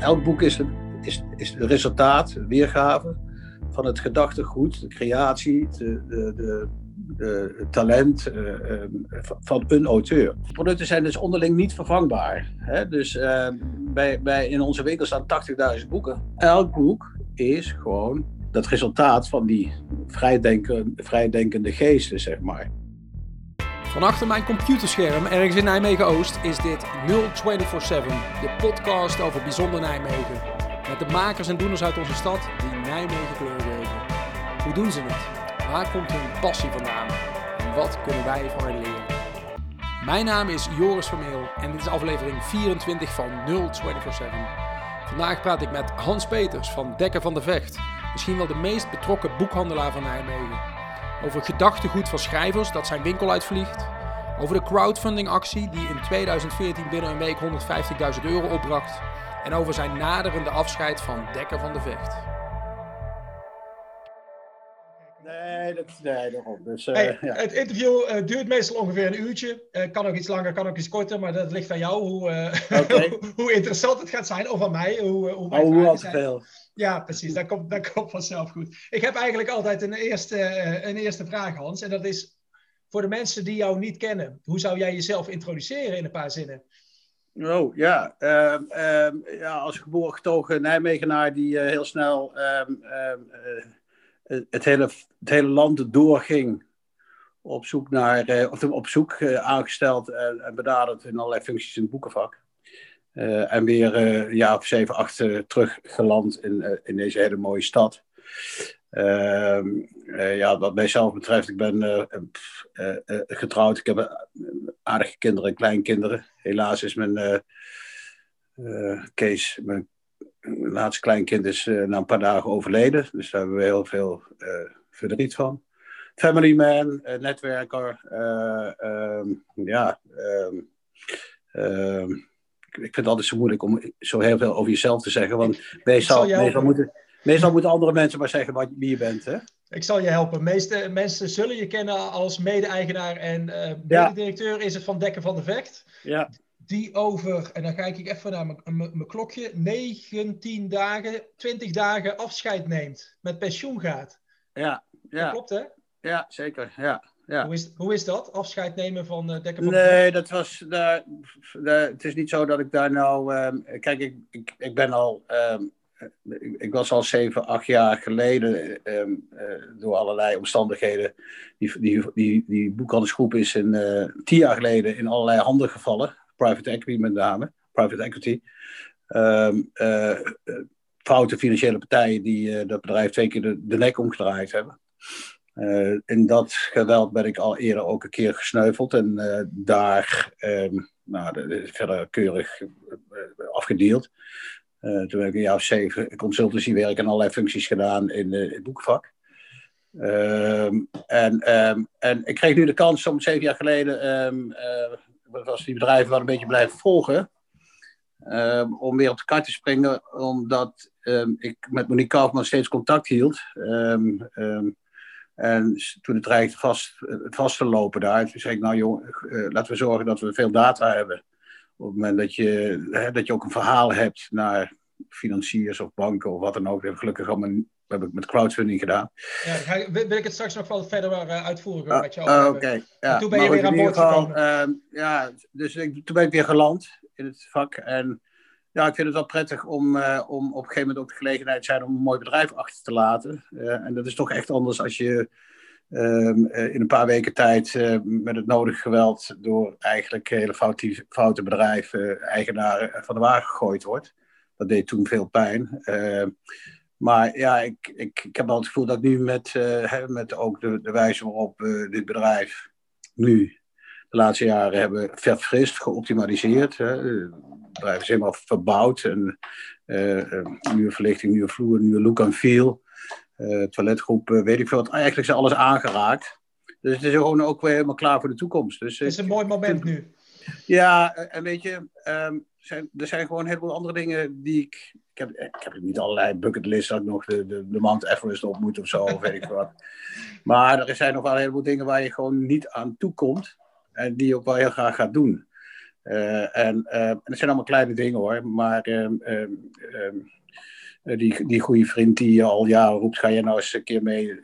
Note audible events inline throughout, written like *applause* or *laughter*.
elk boek is, een, is, is het resultaat, weergave van het gedachtegoed, de creatie, de talent uh, van een auteur. Producten zijn dus onderling niet vervangbaar. Hè? Dus uh, bij, bij, in onze winkel staan 80.000 boeken. Elk boek is gewoon dat resultaat van die vrijdenken, vrijdenkende geesten, zeg maar. Van achter mijn computerscherm ergens in Nijmegen-Oost is dit 0247, de podcast over bijzonder Nijmegen. Met de makers en doeners uit onze stad die Nijmegen kleur geven. Hoe doen ze het? Waar komt hun passie vandaan? En wat kunnen wij van hen leren? Mijn naam is Joris Vermeel en dit is aflevering 24 van 0247. Vandaag praat ik met Hans Peters van Dekker van de Vecht. Misschien wel de meest betrokken boekhandelaar van Nijmegen. Over gedachtegoed van schrijvers dat zijn winkel uitvliegt. Over de crowdfundingactie die in 2014 binnen een week 150.000 euro opbracht. En over zijn naderende afscheid van Dekker van de Vecht. Nee, dat, nee daarom. Dus, uh, hey, ja. Het interview uh, duurt meestal ongeveer een uurtje. Uh, kan ook iets langer, kan ook iets korter, maar dat ligt aan jou hoe, *laughs* okay. hoe interessant het gaat zijn. Of aan mij, hoe, hoe mijn oh, hoe veel. Ja, precies. Dat komt, dat komt vanzelf goed. Ik heb eigenlijk altijd een eerste, een eerste vraag, Hans. En dat is voor de mensen die jou niet kennen. Hoe zou jij jezelf introduceren in een paar zinnen? Oh ja, um, um, ja als geboren getogen Nijmegenaar die uh, heel snel um, uh, het, hele, het hele land doorging. Op zoek naar, uh, op zoek aangesteld en benaderd in allerlei functies in het boekenvak. Uh, en weer uh, een jaar of zeven, acht uh, terug geland in, in deze hele mooie stad. Ehm, ja, wat mijzelf betreft, ik ben getrouwd. Ik heb aardige kinderen en kleinkinderen. Helaas is mijn Kees, mijn laatste kleinkind, is na een paar dagen overleden. Dus daar hebben we heel veel verdriet van. Family man, netwerker. Um, ja. Um, ik vind het altijd zo moeilijk om zo heel veel over jezelf te zeggen. Want meestal, meestal, moeten, meestal moeten andere mensen maar zeggen wat, wie je bent. Hè? Ik zal je helpen. Meeste mensen zullen je kennen als mede-eigenaar en uh, mede-directeur ja. is het van Dekker van de Vecht. Ja. Die over, en dan kijk ik even naar mijn klokje, 19 dagen, 20 dagen afscheid neemt. Met pensioen gaat. Ja, ja. Dat klopt hè? Ja, zeker. Ja. Ja. Hoe, is, hoe is dat, afscheid nemen van uh, Dekker Nee, dat was. De, het is niet zo dat ik daar nou. Um, kijk, ik, ik, ik ben al. Um, ik, ik, was al zeven, acht jaar geleden. Um, uh, door allerlei omstandigheden. Die, die, die, die boekhandelsgroep is in, uh, tien jaar geleden in allerlei handen gevallen. Private equity met name. Private equity. foute financiële partijen die dat bedrijf twee keer de, de nek omgedraaid hebben. Uh, in dat geweld ben ik al eerder ook een keer gesneuveld en uh, daar um, nou, de, de, verder keurig uh, afgedeeld. toen heb ik een jaar of zeven consultancywerk en allerlei functies gedaan in het boekenvak. Um, en, um, en ik kreeg nu de kans om zeven jaar geleden, was die bedrijven wel een beetje blijven volgen, om weer op de kaart te springen, omdat ik met Monique Kaufman steeds contact hield. En toen het dreigde vast, vast te lopen daar, toen zei ik, nou joh, uh, laten we zorgen dat we veel data hebben. Op het moment dat je, hè, dat je ook een verhaal hebt naar financiers of banken of wat dan ook. Gelukkig allemaal, heb ik met crowdfunding gedaan. Ja, ga, wil ik het straks nog wel verder uh, uitvoeren met jou. Uh, Oké, okay. ja. toen ben je weer aan boord gekomen. Uh, ja, dus ik, toen ben ik weer geland in het vak. En ja, ik vind het wel prettig om, uh, om op een gegeven moment ook de gelegenheid te zijn om een mooi bedrijf achter te laten. Uh, en dat is toch echt anders als je uh, in een paar weken tijd met het nodige geweld door eigenlijk hele foute, foute bedrijven, eigenaren van de wagen gegooid wordt. Dat deed toen veel pijn. maar ja, ik, ik, ik heb wel het gevoel dat nu met, met ook de, de wijze waarop dit bedrijf nu de laatste jaren hebben verfrist, geoptimaliseerd. Hè. Bedrijf is helemaal verbouwd. En, uh, nieuwe verlichting, nieuwe vloer, nieuwe look en feel. Uh, toiletgroep, weet ik veel wat. Eigenlijk is alles aangeraakt. Dus het is gewoon ook weer helemaal klaar voor de toekomst. Dus, het is een mooi moment nu. Ja, en weet je, um, zijn, er zijn gewoon een heleboel andere dingen die ik... Ik heb, ik heb niet allerlei bucketlist dat ik nog de, de, de Mount Everest op moet of zo, of weet ik *laughs* wat. Maar er zijn nog wel een heleboel dingen waar je gewoon niet aan toekomt. En die ook wel heel graag gaat doen. en, en het zijn allemaal kleine dingen hoor, maar ehm, ehm, ehm, die, die goede vriend die al jaren roept, ga je nou eens een keer mee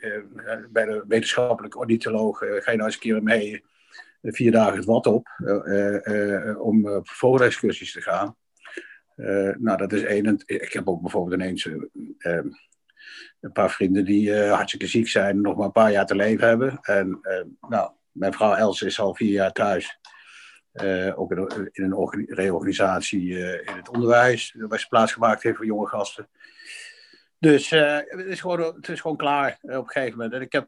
bij de wetenschappelijke ornitholoog, ga je nou eens een keer mee vier dagen het wat op om op vogelexcursies te gaan. nou, dat is één. Ik heb ook bijvoorbeeld ineens een paar vrienden die uh, hartstikke ziek zijn, nog maar een paar jaar te leven hebben. En uh, nou, mijn vrouw Els is al vier jaar thuis. Uh, ook in, in een reorganisatie in het onderwijs, waar ze plaatsgemaakt heeft voor jonge gasten. Dus het, is gewoon, het is gewoon klaar op een gegeven moment. En ik heb,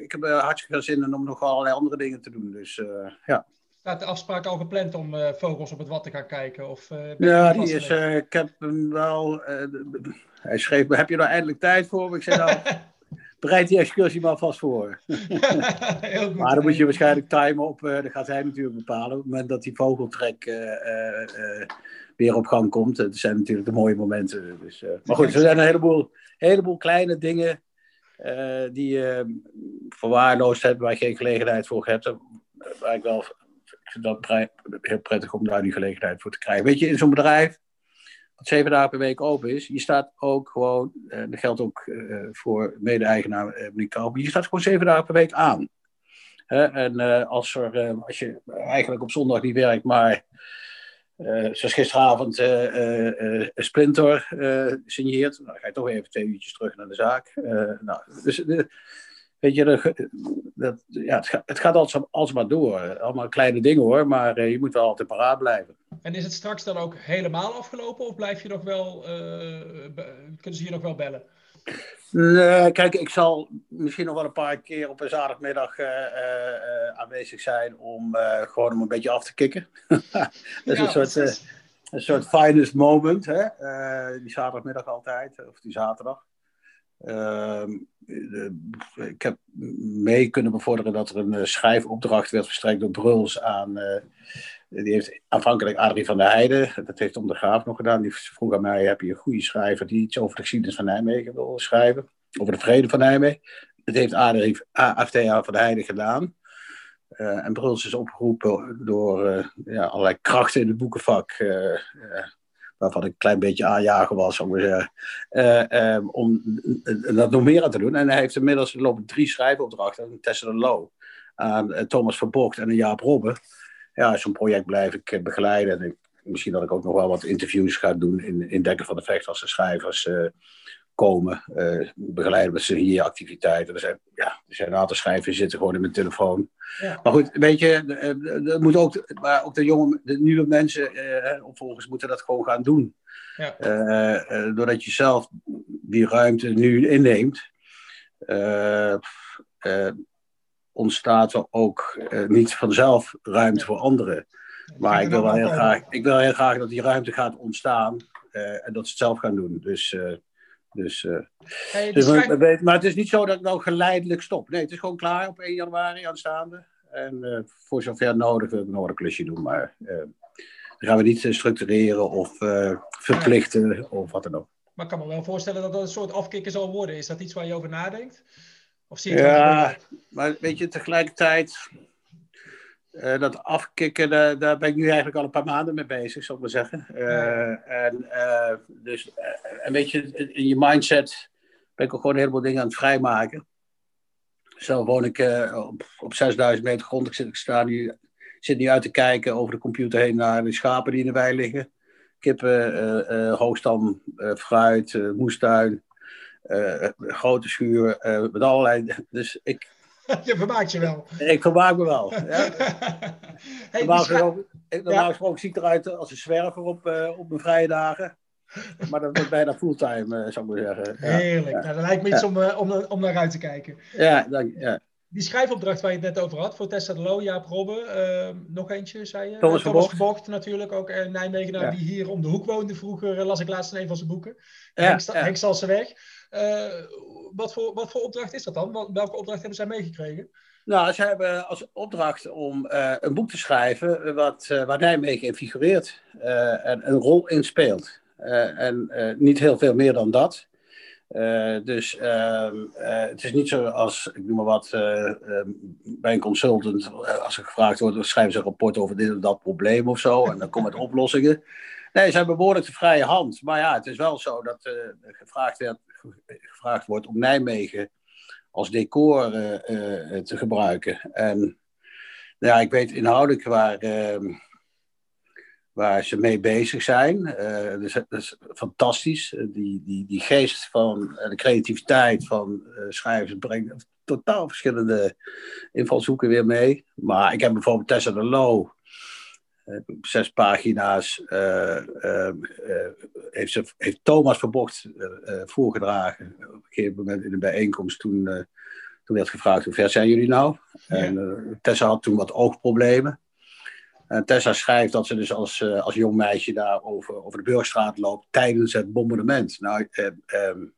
ik heb hartstikke veel zin in om nog allerlei andere dingen te doen. Dus ja. Staat de afspraak al gepland om vogels op het wat te gaan kijken? Of, ja, die is, ik heb hem wel hij schreef me, heb je nou eindelijk tijd voor? Ik zei nou, *laughs* bereid die excursie maar vast voor. *laughs* Heel goed, maar dan moet je waarschijnlijk timen op, uh, dat gaat hij natuurlijk bepalen. Op het moment dat die vogeltrek uh, uh, weer op gang komt. Dat zijn natuurlijk de mooie momenten. Dus, maar goed, er zijn een heleboel, heleboel kleine dingen die je verwaarloosd hebt, waar je geen gelegenheid voor hebt. Waar ik wel, ik vind dat heel prettig om daar die gelegenheid voor te krijgen. Weet je, in zo'n bedrijf zeven dagen per week open is, je staat ook gewoon, uh, dat geldt ook uh, voor mede-eigenaar uh, meneer je staat gewoon zeven dagen per week aan. en als, er, als je eigenlijk op zondag niet werkt, maar zoals gisteravond Splinter signeert, dan ga je toch even twee uurtjes terug naar de zaak. nou, dus Weet je, dat, ja, het, gaat, het gaat altijd alsmaar door. Allemaal kleine dingen hoor, maar eh, je moet wel altijd paraat blijven. En is het straks dan ook helemaal afgelopen of blijf je nog wel, uh, kunnen ze je nog wel bellen? Nee, kijk, ik zal misschien nog wel een paar keer op een zaterdagmiddag uh, aanwezig zijn om gewoon om een beetje af te kicken. *laughs* dat is een soort, een soort finest moment, hè? die zaterdagmiddag altijd, of die zaterdag. Ehm, ik heb mee kunnen bevorderen dat er een uh, schrijfopdracht werd verstrekt door Bruls aan. Uh, die heeft aanvankelijk Adrie van der Heijden, dat heeft Om de Graaf nog gedaan. Die vroeg aan mij: heb je een goede schrijver die iets over de geschiedenis van Nijmegen wil schrijven? Over de vrede van Nijmegen. Dat heeft Adrie AFTA van der Heijden gedaan. Uh, en Bruls is opgeroepen door ja, allerlei krachten in het boekenvak waarvan ik een klein beetje aanjager was, uh, um, om dat nog meer aan te doen. En hij heeft inmiddels lopen drie schrijfopdrachten, Tessa de Low, aan uh, Thomas Verbocht en Jaap Robbe. Ja, zo'n project blijf ik begeleiden. En misschien dat ik ook nog wel wat interviews ga doen in, in Dekken van de Vecht als de schrijvers komen. begeleiden met ze hier activiteiten. Er zijn, ja, er zijn een aantal schrijvers die zitten gewoon in mijn telefoon. Ja. Maar goed, weet je, dat moet ook, maar ook de jonge, de nieuwe mensen, eh, opvolgers moeten dat gewoon gaan doen. Ja. Eh, eh, doordat je zelf die ruimte nu inneemt, uh, ontstaat er ook niet vanzelf ruimte voor anderen. Maar ik wil, wel heel graag, ik wil heel graag dat die ruimte gaat ontstaan en dat ze het zelf gaan doen. Dus dus, uh, hey, dus maar, het is niet zo dat ik nou geleidelijk stop. Nee, het is gewoon klaar op 1 januari aanstaande. En uh, voor zover nodig wil ik nog een klusje doen. Maar uh, dan gaan we niet structureren of verplichten of wat dan ook. Maar ik kan me wel voorstellen dat dat een soort afkikken zal worden. Is dat iets waar je over nadenkt? Of zie je ja, maar weet je, tegelijkertijd uh, dat afkicken, daar, daar, ben ik nu eigenlijk al een paar maanden mee bezig, zou ik maar zeggen. Uh, en, uh, dus, een beetje in je mindset ben ik ook gewoon een heleboel dingen aan het vrijmaken. Zelf woon ik op, op 6000 meter grond. Ik zit, ik sta nu, zit nu uit te kijken over de computer heen naar de schapen die in de wei liggen. Kippen, hoogstam, fruit, moestuin, grote schuur, met allerlei. *laughs* Dus ik, *laughs* je vermaakt je wel. Ik vermaak me wel. Ja. *laughs* hey, normaal gesproken, normaal gesproken zie ik eruit als een zwerver op, uh, op mijn vrije dagen. Maar dat wordt bijna fulltime, uh, zou ik maar zeggen. Ja. Heerlijk. Ja. Nou, dat lijkt me iets om, uh, om, om naar uit te kijken. Ja, dank ja. Die schrijfopdracht waar je het net over had, voor Tessa de Loo, Jaap Robbe, nog eentje, zei je? Thomas, Thomas Verbocht natuurlijk, ook uh, Nijmegenaar, die hier om de hoek woonde vroeger, las ik laatst in een van zijn boeken. Henk, Henk Stalseweg. Uh, wat, voor, wat voor opdracht is dat dan? Welke opdracht hebben zij meegekregen? Nou, ze hebben als opdracht om uh, een boek te schrijven wat, uh, waar Nijmegen in figureert en een rol in speelt. en niet heel veel meer dan dat. dus ehm, het is niet zo als, ik noem maar wat, bij een consultant, als er gevraagd wordt, schrijven ze een rapport over dit of dat probleem of zo, en dan komen het *laughs* oplossingen. Nee, ze hebben behoorlijk de vrije hand. Maar ja, het is wel zo dat gevraagd, werd, gevraagd wordt om Nijmegen als decor te gebruiken. En ja, ik weet inhoudelijk waar, ehm, waar ze mee bezig zijn. Uh, dus, dat is fantastisch. Eh, die, die, die geest van de creativiteit van schrijvers brengt totaal verschillende invalshoeken weer mee. Maar ik heb bijvoorbeeld Tessa de Loo. Zes pagina's heeft, ze, heeft Thomas Verbocht voorgedragen. Op een gegeven moment in een bijeenkomst toen toen werd gevraagd hoe ver zijn jullie nou? En uh, Tessa had toen wat oogproblemen. En Tessa schrijft dat ze dus als, uh, als jong meisje daar over, over de Burgstraat loopt tijdens het bombardement. Nou, uh, um,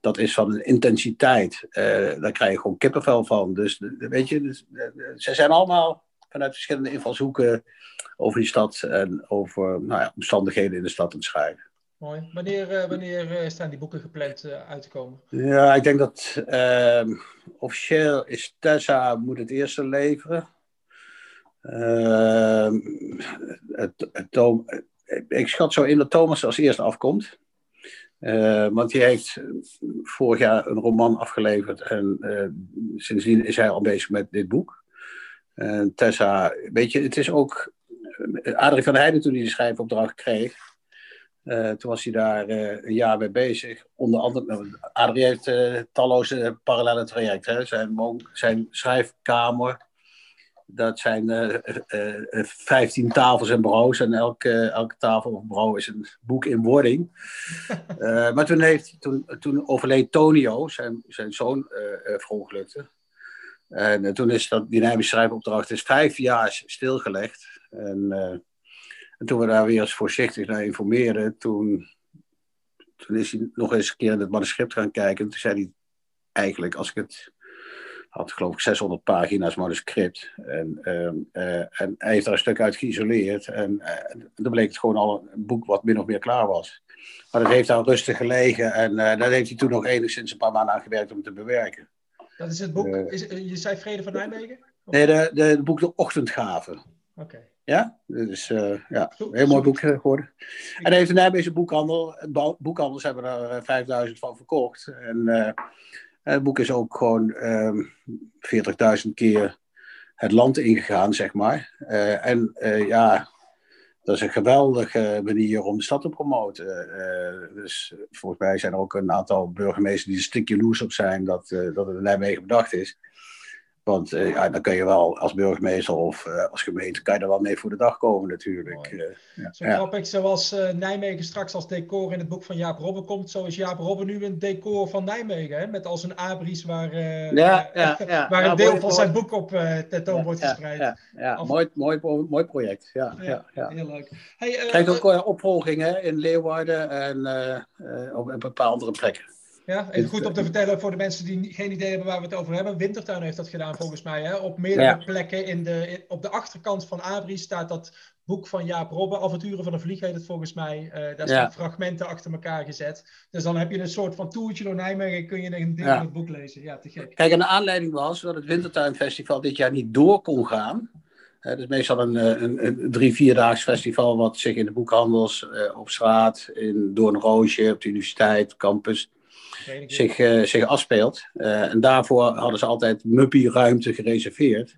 dat is van een intensiteit. daar krijg je gewoon kippenvel van. Dus weet je, dus, ze zijn allemaal vanuit verschillende invalshoeken over die stad en over nou ja, omstandigheden in de stad aan het schrijven. Mooi. Wanneer, uh, wanneer uh, staan die boeken gepland uh, uit te komen? Ja, ik denk dat ehm, officieel is Tessa moet het eerste leveren. Ehm, het, het, ik schat zo in dat Thomas als eerste afkomt. want hij heeft vorig jaar een roman afgeleverd en sindsdien is hij al bezig met dit boek. Tessa, weet je, het is ook. Adrie van Heijden, toen hij de schrijfopdracht kreeg, uh, toen was hij daar uh, een jaar mee bezig. Onder andere, nou, Adrie heeft uh, talloze parallele trajecten. Zijn, zijn schrijfkamer, dat zijn vijftien tafels en bureaus. En elke, elke tafel of bureau is een boek in wording. *laughs* maar toen, heeft, toen, toen overleed Tonio, zijn, zijn zoon, verongelukte. En toen is dat, die Nijmegen schrijfopdracht is vijf jaar stilgelegd. En en toen we daar weer eens voorzichtig naar informeerden, toen, toen is hij nog eens een keer in het manuscript gaan kijken. Toen zei hij eigenlijk, als ik het had geloof ik 600 pagina's manuscript. En, ehm, eh, en hij heeft daar een stuk uit geïsoleerd. En, uh, dan bleek het gewoon al een boek wat min of meer klaar was. Maar dat heeft daar rustig gelegen. En daar heeft hij toen nog enigszins een paar maanden aan gewerkt om te bewerken. Dat is het boek, is, je zei Vrede van Nijmegen? Nee, de, de, de boek De Ochtendgave. Oké. Ja, dus uh, ja, een heel mooi boek eh, geworden. En heeft de Nijmeegse boekhandel, boekhandels hebben er 5000 van verkocht. En uh, het boek is ook gewoon uh, ehm, 40.000 keer het land ingegaan, zeg maar. En ja, dat is een geweldige manier om de stad te promoten. dus volgens mij zijn er ook een aantal burgemeesters die een stukje loes op zijn dat, dat het in Nijmegen bedacht is. Want uh, ja, dan kun je wel als burgemeester of uh, als gemeente kan je er wel mee voor de dag komen natuurlijk. Uh, ja. Zo grappig, zoals Nijmegen straks als decor in het boek van Jaap Robben komt, zo is Jaap Robben nu een decor van Nijmegen. Hè? Met als een abris waar, ja, ja, *laughs* ja. waar een deel van zijn boek op tentoon wordt gespreid. Ja, ja, Of... mooi, mooi, mooi project. Ja, ja, ja, Heel leuk. Hey, Krijgt ook opvolgingen in Leeuwarden en op een paar andere plekken. Ja, even goed om te vertellen voor de mensen die geen idee hebben waar we het over hebben. Wintertuin heeft dat gedaan volgens mij. Hè? Op meerdere plekken in de, op de achterkant van Abri staat dat boek van Jaap Robbe, Avonturen van een Vlieg heet het volgens mij. Uh, daar staan fragmenten achter elkaar gezet. Dus dan heb je een soort van toertje door Nijmegen kun je een deel van het boek lezen. Ja, te gek. Kijk, en de aanleiding was dat het Wintertuinfestival dit jaar niet door kon gaan. Het is meestal een, eh, een, een drie, vierdaags festival wat zich in de boekhandels, uh, op straat, in Doornroosje, op de universiteit, campus zich, uh, zich afspeelt. Uh, en daarvoor hadden ze altijd muppie-ruimte gereserveerd.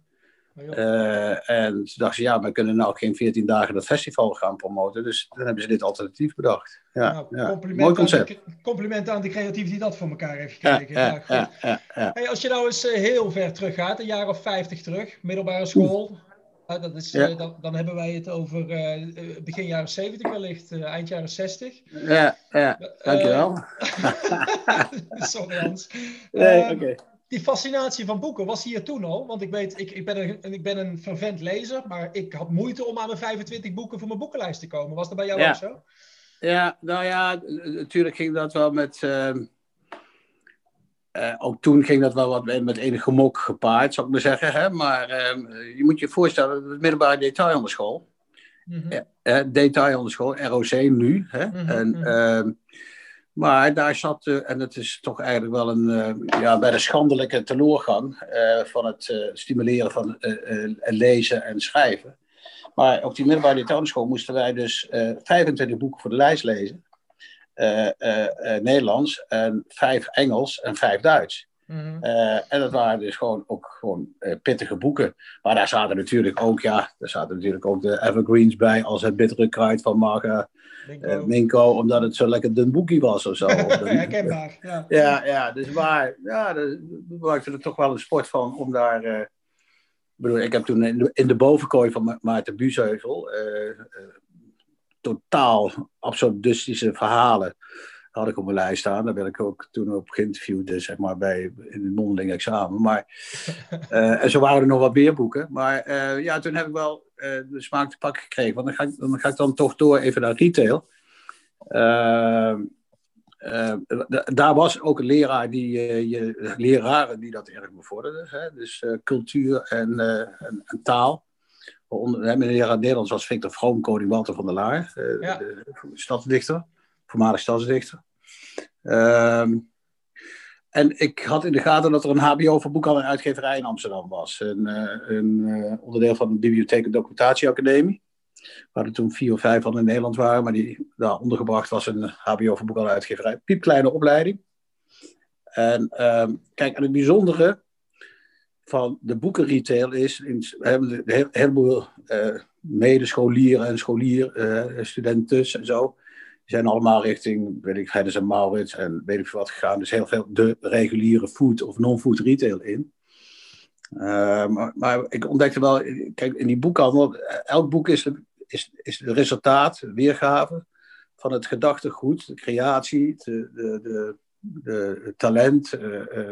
Uh, en ze dachten, ja, we kunnen nou geen 14 dagen dat festival gaan promoten. Dus dan hebben ze dit alternatief bedacht. Ja, nou, ja. Mooi concept. Aan de, compliment aan de creatief die dat voor elkaar heeft gekregen. Ja, ja, ja, hey, als je nou eens heel ver terug gaat, een jaar of 50 terug, middelbare school, dat is, ja. uh, dan, dan, hebben wij het over uh, begin jaren 70 wellicht, uh, eind jaren 60. Ja, ja. dankjewel. *laughs* Sorry Hans. Nee, ehm, okay. Die fascinatie van boeken was hier toen al. Want ik weet, ik, ik, ben een, ik ben een fervent lezer, maar ik had moeite om aan mijn 25 boeken voor mijn boekenlijst te komen. Was dat bij jou ja. ook zo? Ja, nou ja, natuurlijk ging dat wel met ehm, uh, ook toen ging dat wel wat met enige gemok gepaard, zou ik maar zeggen. Hè? Maar uh, je moet je voorstellen, het middelbare detailhandelschool. Mm -hmm. uh, detailhandelschool, ROC nu. Hè? Mm -hmm. En uh, Maar daar zat, en het is toch eigenlijk wel een, ja, bij de schandelijke teleurgang van het stimuleren van lezen en schrijven. Maar op die middelbare diatonenschool moesten wij dus 25 boeken voor de lijst lezen. Nederlands en vijf Engels en vijf Duits. Mhm. Eh, en dat waren dus gewoon ook gewoon pittige boeken. Maar daar zaten natuurlijk ook, ja, daar zaten natuurlijk ook de evergreens bij, als het bittere kruid van Marga uh, Minko, omdat het zo lekker dun boekie was of zo. *laughs* Herkenbaar, ja. Ja, ja, dus maar, ja, daar maakte er toch wel een sport van om daar... ik bedoel, ik heb toen in de, in de bovenkooi van Maarten Buusheuvel totaal absurdistische verhalen had ik op mijn lijst staan. Daar ben ik ook toen op geïnterviewd, dus, zeg maar, bij, in het mondeling examen. Maar, uh, *laughs* en zo waren er nog wat meer boeken. Maar uh, ja, toen heb ik wel uh, de smaak te pakken gekregen. Want dan ga, ik, dan ga ik dan toch door even naar retail. Ehm, daar was ook een leraar die, je, leraren die dat erg bevorderden. Hè? Dus cultuur en, en, en, taal. Onder, leraar Nederlands was Victor Vroom, koning Walter van der Laar, ja. de, stadsdichter voormalig stadsdichter. Ehm, en ik had in de gaten dat er een HBO voor boekhandel en uitgeverij in Amsterdam was. Een, een uh, onderdeel van de Bibliotheek en Documentatieacademie. Waar er toen vier of vijf van in Nederland waren. Maar die daar ondergebracht was een HBO voor boekhandel en uitgeverij. Piepkleine opleiding. En uh, kijk, en het bijzondere van de boekenretail is... We hebben een heleboel uh, medescholieren en scholier, studenten en zo zijn allemaal richting, weet ik, Heddes en Maurits en weet ik veel wat gegaan. Dus heel veel de reguliere food of non-food retail in. Uh, maar, ik ontdekte wel, kijk, in die boekhandel, elk boek is, is, is het resultaat, weergave van het gedachtegoed, de creatie, de, de, de talent uh,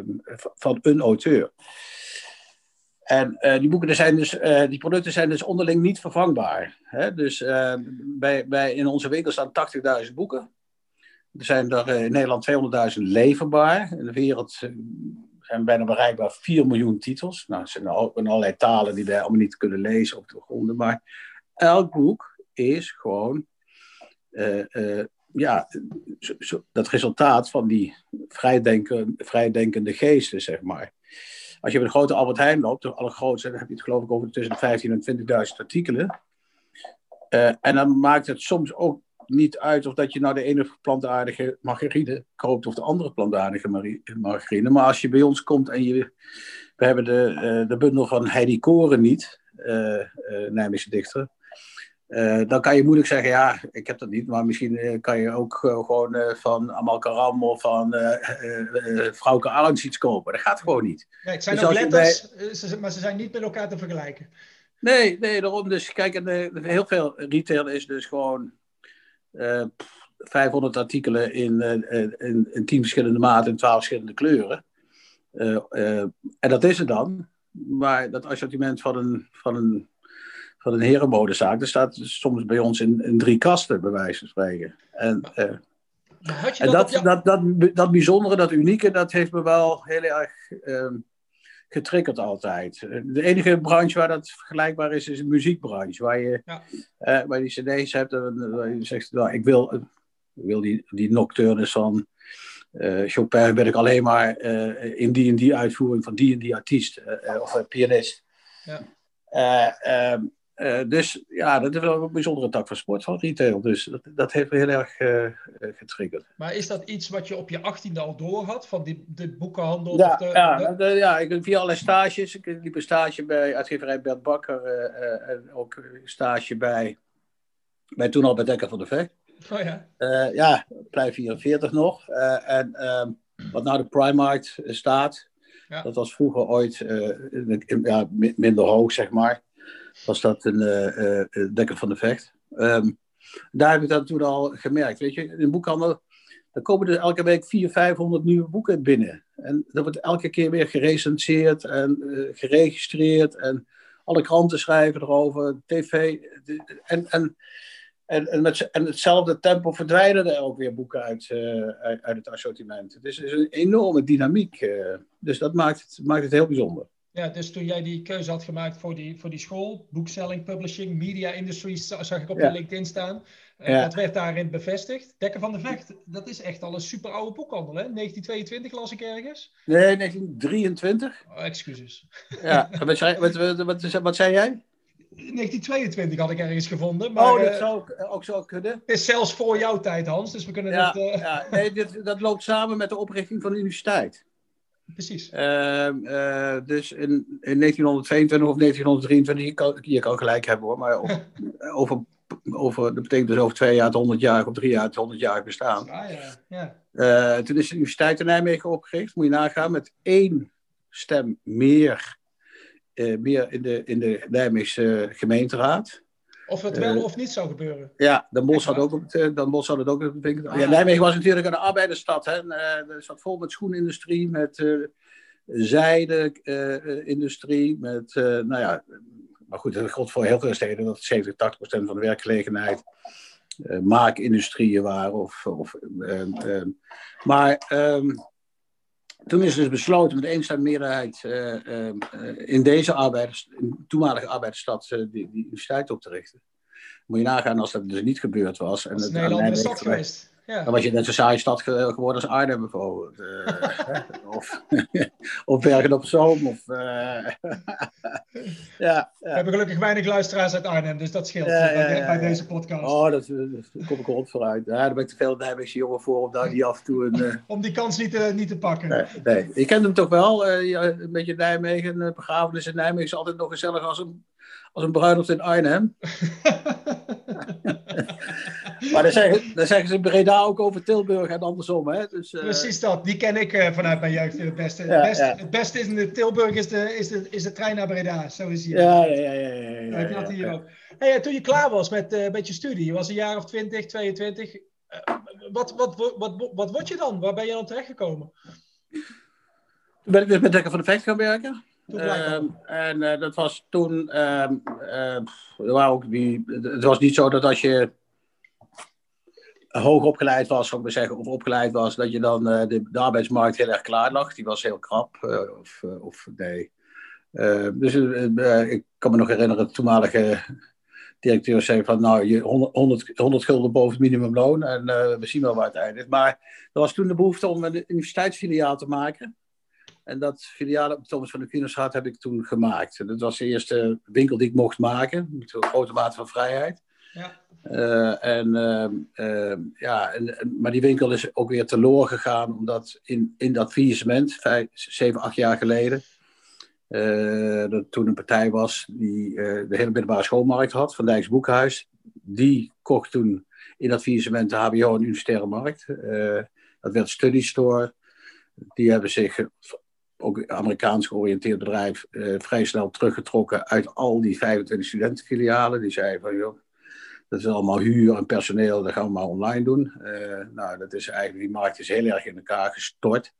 van een auteur. En uh, die, boeken zijn dus, uh, die producten zijn dus onderling niet vervangbaar. Hè? Dus uh, bij, bij, in onze winkel staan 80.000 boeken. Er zijn er in Nederland 200.000 leverbaar. In de wereld zijn bijna bereikbaar 4 miljoen titels. Nou, er zijn ook allerlei talen die wij allemaal niet kunnen lezen op de gronden. Maar elk boek is gewoon ja, zo, dat resultaat van die vrijdenken, vrijdenkende geesten, zeg maar. Als je bij de grote Albert Heijn loopt, de allergrootste, dan heb je het geloof ik over tussen de 15.000 en 20.000 artikelen. Uh, en dan maakt het soms ook niet uit of dat je nou de ene plantaardige margarine koopt of de andere plantaardige margarine. Maar als je bij ons komt en je, we hebben de, uh, de bundel van Heidi Koren niet, uh, Nijmeegse dichter. Uh, dan kan je moeilijk zeggen, ja, ik heb dat niet. Maar misschien uh, kan je ook uh, gewoon van Amal Karam of van Frauke Arends iets kopen. Dat gaat gewoon niet. Nee, het zijn dus ook letters, bij... maar ze zijn niet met elkaar te vergelijken. Nee, nee, daarom. Dus kijk, en, heel veel retail is dus gewoon 500 artikelen in, in, in 10 verschillende maten in 12 verschillende kleuren. en dat is het dan. Maar dat assortiment van een, van een van een herenmodezaak. Dat staat soms bij ons in, in drie kasten, bij wijze van spreken. En, uh, dat en dat, dat, dat, dat, bijzondere, dat unieke, dat heeft me wel heel erg uh, getriggerd altijd. De enige branche waar dat vergelijkbaar is, is de muziekbranche. Waar je, ja. uh, waar die cd's hebt en waar je zegt, nou, ik wil, ik wil die, die nocturnes van Chopin, ben ik alleen maar in die en die uitvoering van die en die artiest of pianist. Ja. Ehm, uh, dus ja, dat is wel een bijzondere tak van sport van retail. Dus dat, dat heeft me heel erg uh, getriggerd. Maar is dat iets wat je op je achttiende al door had? Van die, de boekenhandel? Ja, de, ja, de... ja, ik via allerlei stages. Ik liep een stage bij uitgeverij Bert Bakker. Uh, en ook een stage bij, bij toen al bij Dekker van de Vecht. Oh ja? ja, plein 44 nog. en ehm, wat nou de Primark staat. Ja. Dat was vroeger ooit ja, minder hoog, zeg maar was dat een uh, Dekker van de Vecht. Um, daar heb ik dat toen al gemerkt. Weet je, in een boekhandel dan komen er elke week 400, 500 nieuwe boeken binnen. En dat wordt elke keer weer gerecenseerd en uh, geregistreerd. En alle kranten schrijven erover, tv. En, en, en, en, met, en hetzelfde tempo verdwijnen er ook weer boeken uit, uit, het assortiment. Het is, een enorme dynamiek. Dus dat maakt het, maakt het heel bijzonder. Ja, dus toen jij die keuze had gemaakt voor die, voor die school, boekselling, publishing, media industries, zag ik op je LinkedIn staan. Uh, Dat werd daarin bevestigd. Dekker van de Vecht, dat is echt al een super oude boekhandel, hè? 1922 las ik ergens. Nee, 1923. Oh, excuses. Ja, wat, zei, wat, wat, wat, zei jij? 1922 had ik ergens gevonden. Maar, oh, dat uh, zou ook zo kunnen. Het is zelfs voor jouw tijd, Hans. Dus we kunnen ja, uh... ja. Nee, dit, dat loopt samen met de oprichting van de universiteit. Precies. Uh, uh, dus in, in 1922 of 1923, je kan, je kan gelijk hebben hoor, maar over, *laughs* over, over, dat betekent dus over twee jaar het 100 jaar of drie jaar het 100 jaar bestaan. Ah, ja. Ja. Uh, toen is de Universiteit in Nijmegen opgericht, moet je nagaan, met één stem meer, meer in, de, in de Nijmeegse gemeenteraad. Of het wel of niet zou gebeuren. Ja, Dan Bosch had, ook op het, Bosch had het ook op het ah. Ja, Nijmegen was natuurlijk een arbeidersstad. Hè. Er zat vol met schoenindustrie, met zijde-industrie, met, nou ja, maar goed, dat geldt voor heel veel steden dat 70, 80 procent van de werkgelegenheid uh, maakindustrieën waren. Of, of, maar um, toen is dus besloten met eenstemmigheid uh, uh, in deze arbeiders, in toenmalige arbeidersstad uh, die, die, universiteit op te richten. Moet je nagaan als dat dus niet gebeurd was. En dat is Nederland een stad geweest. Ja. Dan was je net zo'n saaie stad geworden als Arnhem bijvoorbeeld. *laughs* of, *laughs* of Bergen op Zoom. Of, ja, We hebben gelukkig weinig luisteraars uit Arnhem, dus dat scheelt ja, bij, bij deze podcast. Oh, dat, daar kom ik rond vooruit. Ja, daar ben ik te veel Nijmeegse jongen voor om daar niet af en toe een... om die kans niet te, niet te pakken. Nee, nee. je kent hem toch wel, een beetje Nijmegen, een begrafenis in Nijmegen is altijd nog gezellig als een als een bruiloft in Arnhem. *laughs* maar dan zeggen, ze in Breda ook over Tilburg en andersom. Hè? Dus, uh... Precies dat, die ken ik uh, vanuit mijn jeugd het beste. Ja, het, beste ja. het beste is in de Tilburg is de, is, de, is de trein naar Breda, zo is hier. Ja, ja, ja. ja, heb je dat hier ook. Hey, toen je klaar was met, uh, met je studie, je was een jaar of 20, 22. wat, wat, wat, wat, wat word je dan? Waar ben je dan terechtgekomen? Toen ben ik dus met Dekker van de Vecht gaan werken. Uh, en dat was toen. Uh, uh, ook die, het was niet zo dat als je hoog opgeleid was, zou ik maar zeggen, of opgeleid was, dat je dan de, de, arbeidsmarkt heel erg klaar lag. Die was heel krap. of, of nee. dus ik kan me nog herinneren, de toenmalige directeur zei van, nou, je 100, 100, 100 gulden boven het minimumloon en we zien wel waar het eindigt. Maar er was toen de behoefte om een universiteitsfiliaal te maken. En dat filiaal op Thomas van de Kienerstraat heb ik toen gemaakt. Dat was de eerste winkel die ik mocht maken, met grote mate van vrijheid. Ja. Uh, en, uh, uh, ja, en, maar die winkel is ook weer teloor gegaan, omdat in, in dat faillissement, vijf, zeven, acht jaar geleden, dat toen een partij was die de hele middelbare schoolmarkt had, Van Dijks Boekhuis. Die kocht toen in dat faillissement de HBO en Universitaire Markt. dat werd Study Store. Die hebben zich ook Amerikaans georiënteerd bedrijf, vrij snel teruggetrokken uit al die 25 studentenfilialen. Die zeiden van, joh, dat is allemaal huur en personeel, dat gaan we maar online doen. Uh, nou, dat is eigenlijk, die markt is heel erg in elkaar gestort.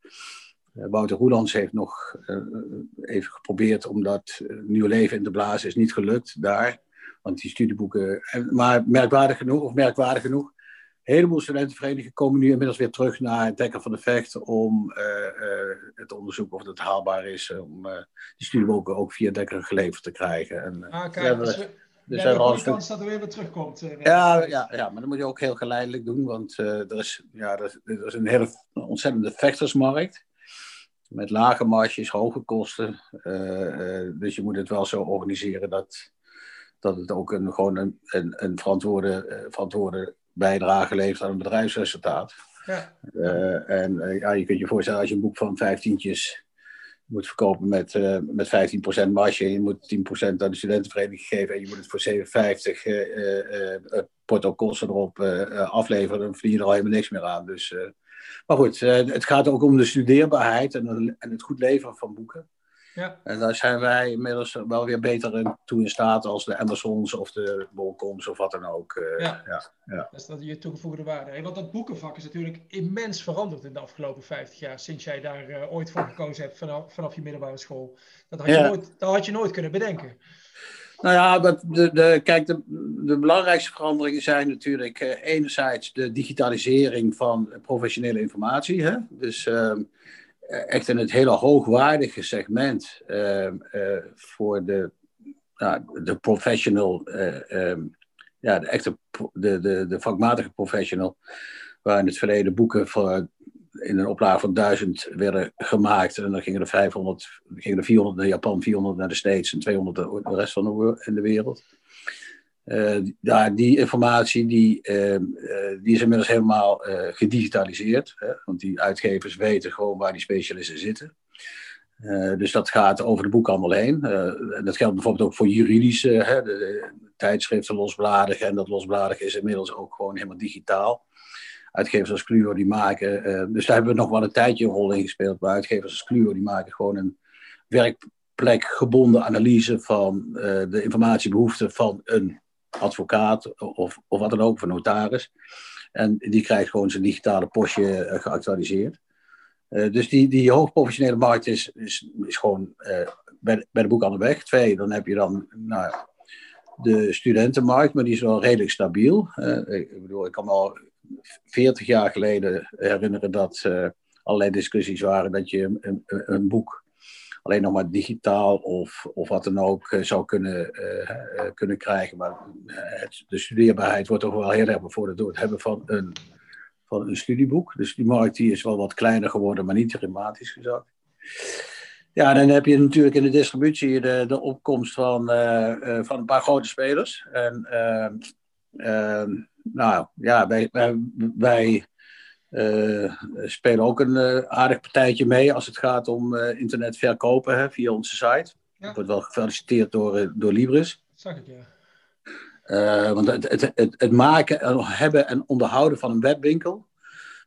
Uh, Wouter Roelands heeft nog even geprobeerd om dat nieuw leven in te blazen, is niet gelukt daar. Want die studieboeken, maar merkwaardig genoeg, of merkwaardig genoeg, heleboel studentenverenigingen komen nu inmiddels weer terug naar het dekken van de vecht om het onderzoek of het haalbaar is om die studieboeken ook via dekker geleverd te krijgen. En, ah, kijk, dus hebben kans dat er weer wat terugkomt. ja, ja, ja, maar dat moet je ook heel geleidelijk doen, want er, is, ja, er, er is een hele ontzettende vechtersmarkt. Met lage marges, hoge kosten. dus je moet het wel zo organiseren dat, dat het ook een, gewoon een, een, een verantwoorde, verantwoorde bijdrage levert aan een bedrijfsresultaat. Ja. En ja, je kunt je voorstellen als je een boek van vijftientjes moet verkopen met, uh, met 15% marge. Je moet 10% aan de studentenvereniging geven en je moet het voor 57 uh, portokosten erop afleveren. Dan verdien je er al helemaal niks meer aan. Dus, maar goed, het gaat ook om de studeerbaarheid en, en het goed leveren van boeken. Ja. En daar zijn wij inmiddels wel weer beter in toe in staat als de Amazons of de Bolcoms of wat dan ook. Uh, ja. Ja, ja. Dat is dat je toegevoegde waarde. Want dat boekenvak is natuurlijk immens veranderd in de afgelopen 50 jaar. Sinds jij daar uh, ooit voor gekozen hebt vanaf, vanaf je middelbare school. Dat had, je nooit, dat had je nooit kunnen bedenken. Nou ja, dat, de, de, kijk, de, de belangrijkste veranderingen zijn natuurlijk uh, enerzijds de digitalisering van professionele informatie. Hè? Dus... Uh, echt in het hele hoogwaardige segment voor de, de professional, ja, de echte de, de, de vakmatige professional, waar in het verleden boeken voor, in een oplage van 1000 werden gemaakt. En dan gingen er 500, gingen er 400 naar Japan, 400 naar de States en 200 naar de rest van de, in de wereld. Uh, ja, die informatie die, uh, die is inmiddels helemaal gedigitaliseerd. Hè? Want die uitgevers weten gewoon waar die specialisten zitten. dus dat gaat over de boekhandel heen. en dat geldt bijvoorbeeld ook voor juridische hè, de, tijdschriften, losbladig. En dat losbladig is inmiddels ook gewoon helemaal digitaal uitgevers als Cluo die maken, dus daar hebben we nog wel een tijdje een rol in gespeeld, maar uitgevers als Cluo die maken gewoon een werkplekgebonden analyse van de informatiebehoeften van een advocaat of, of wat dan ook, van notaris. En die krijgt gewoon zijn digitale postje uh, geactualiseerd. dus die, die hoogprofessionele markt is, is, is gewoon bij, de, bij de weg. Twee, dan heb je dan nou, de studentenmarkt, maar die is wel redelijk stabiel. ik bedoel, ik kan al 40 jaar geleden herinneren dat uh, allerlei discussies waren dat je een, een, een, boek alleen nog maar digitaal of, of wat dan ook uh, zou kunnen, uh, kunnen krijgen. Maar het, de studeerbaarheid wordt toch wel heel erg bevorderd door het hebben van een, van een studieboek. Dus die markt die is wel wat kleiner geworden, maar niet dramatisch gezakt. Ja, dan heb je natuurlijk in de distributie de, de opkomst van, van een paar grote spelers. En nou ja, wij, wij, wij uh, spelen ook een uh, aardig partijtje mee als het gaat om uh, internet verkopen hè, via onze site. Ja. Wordt wel gefeliciteerd door, door Libris. Zag ik, ja. want het, het, het, het, maken, hebben en onderhouden van een webwinkel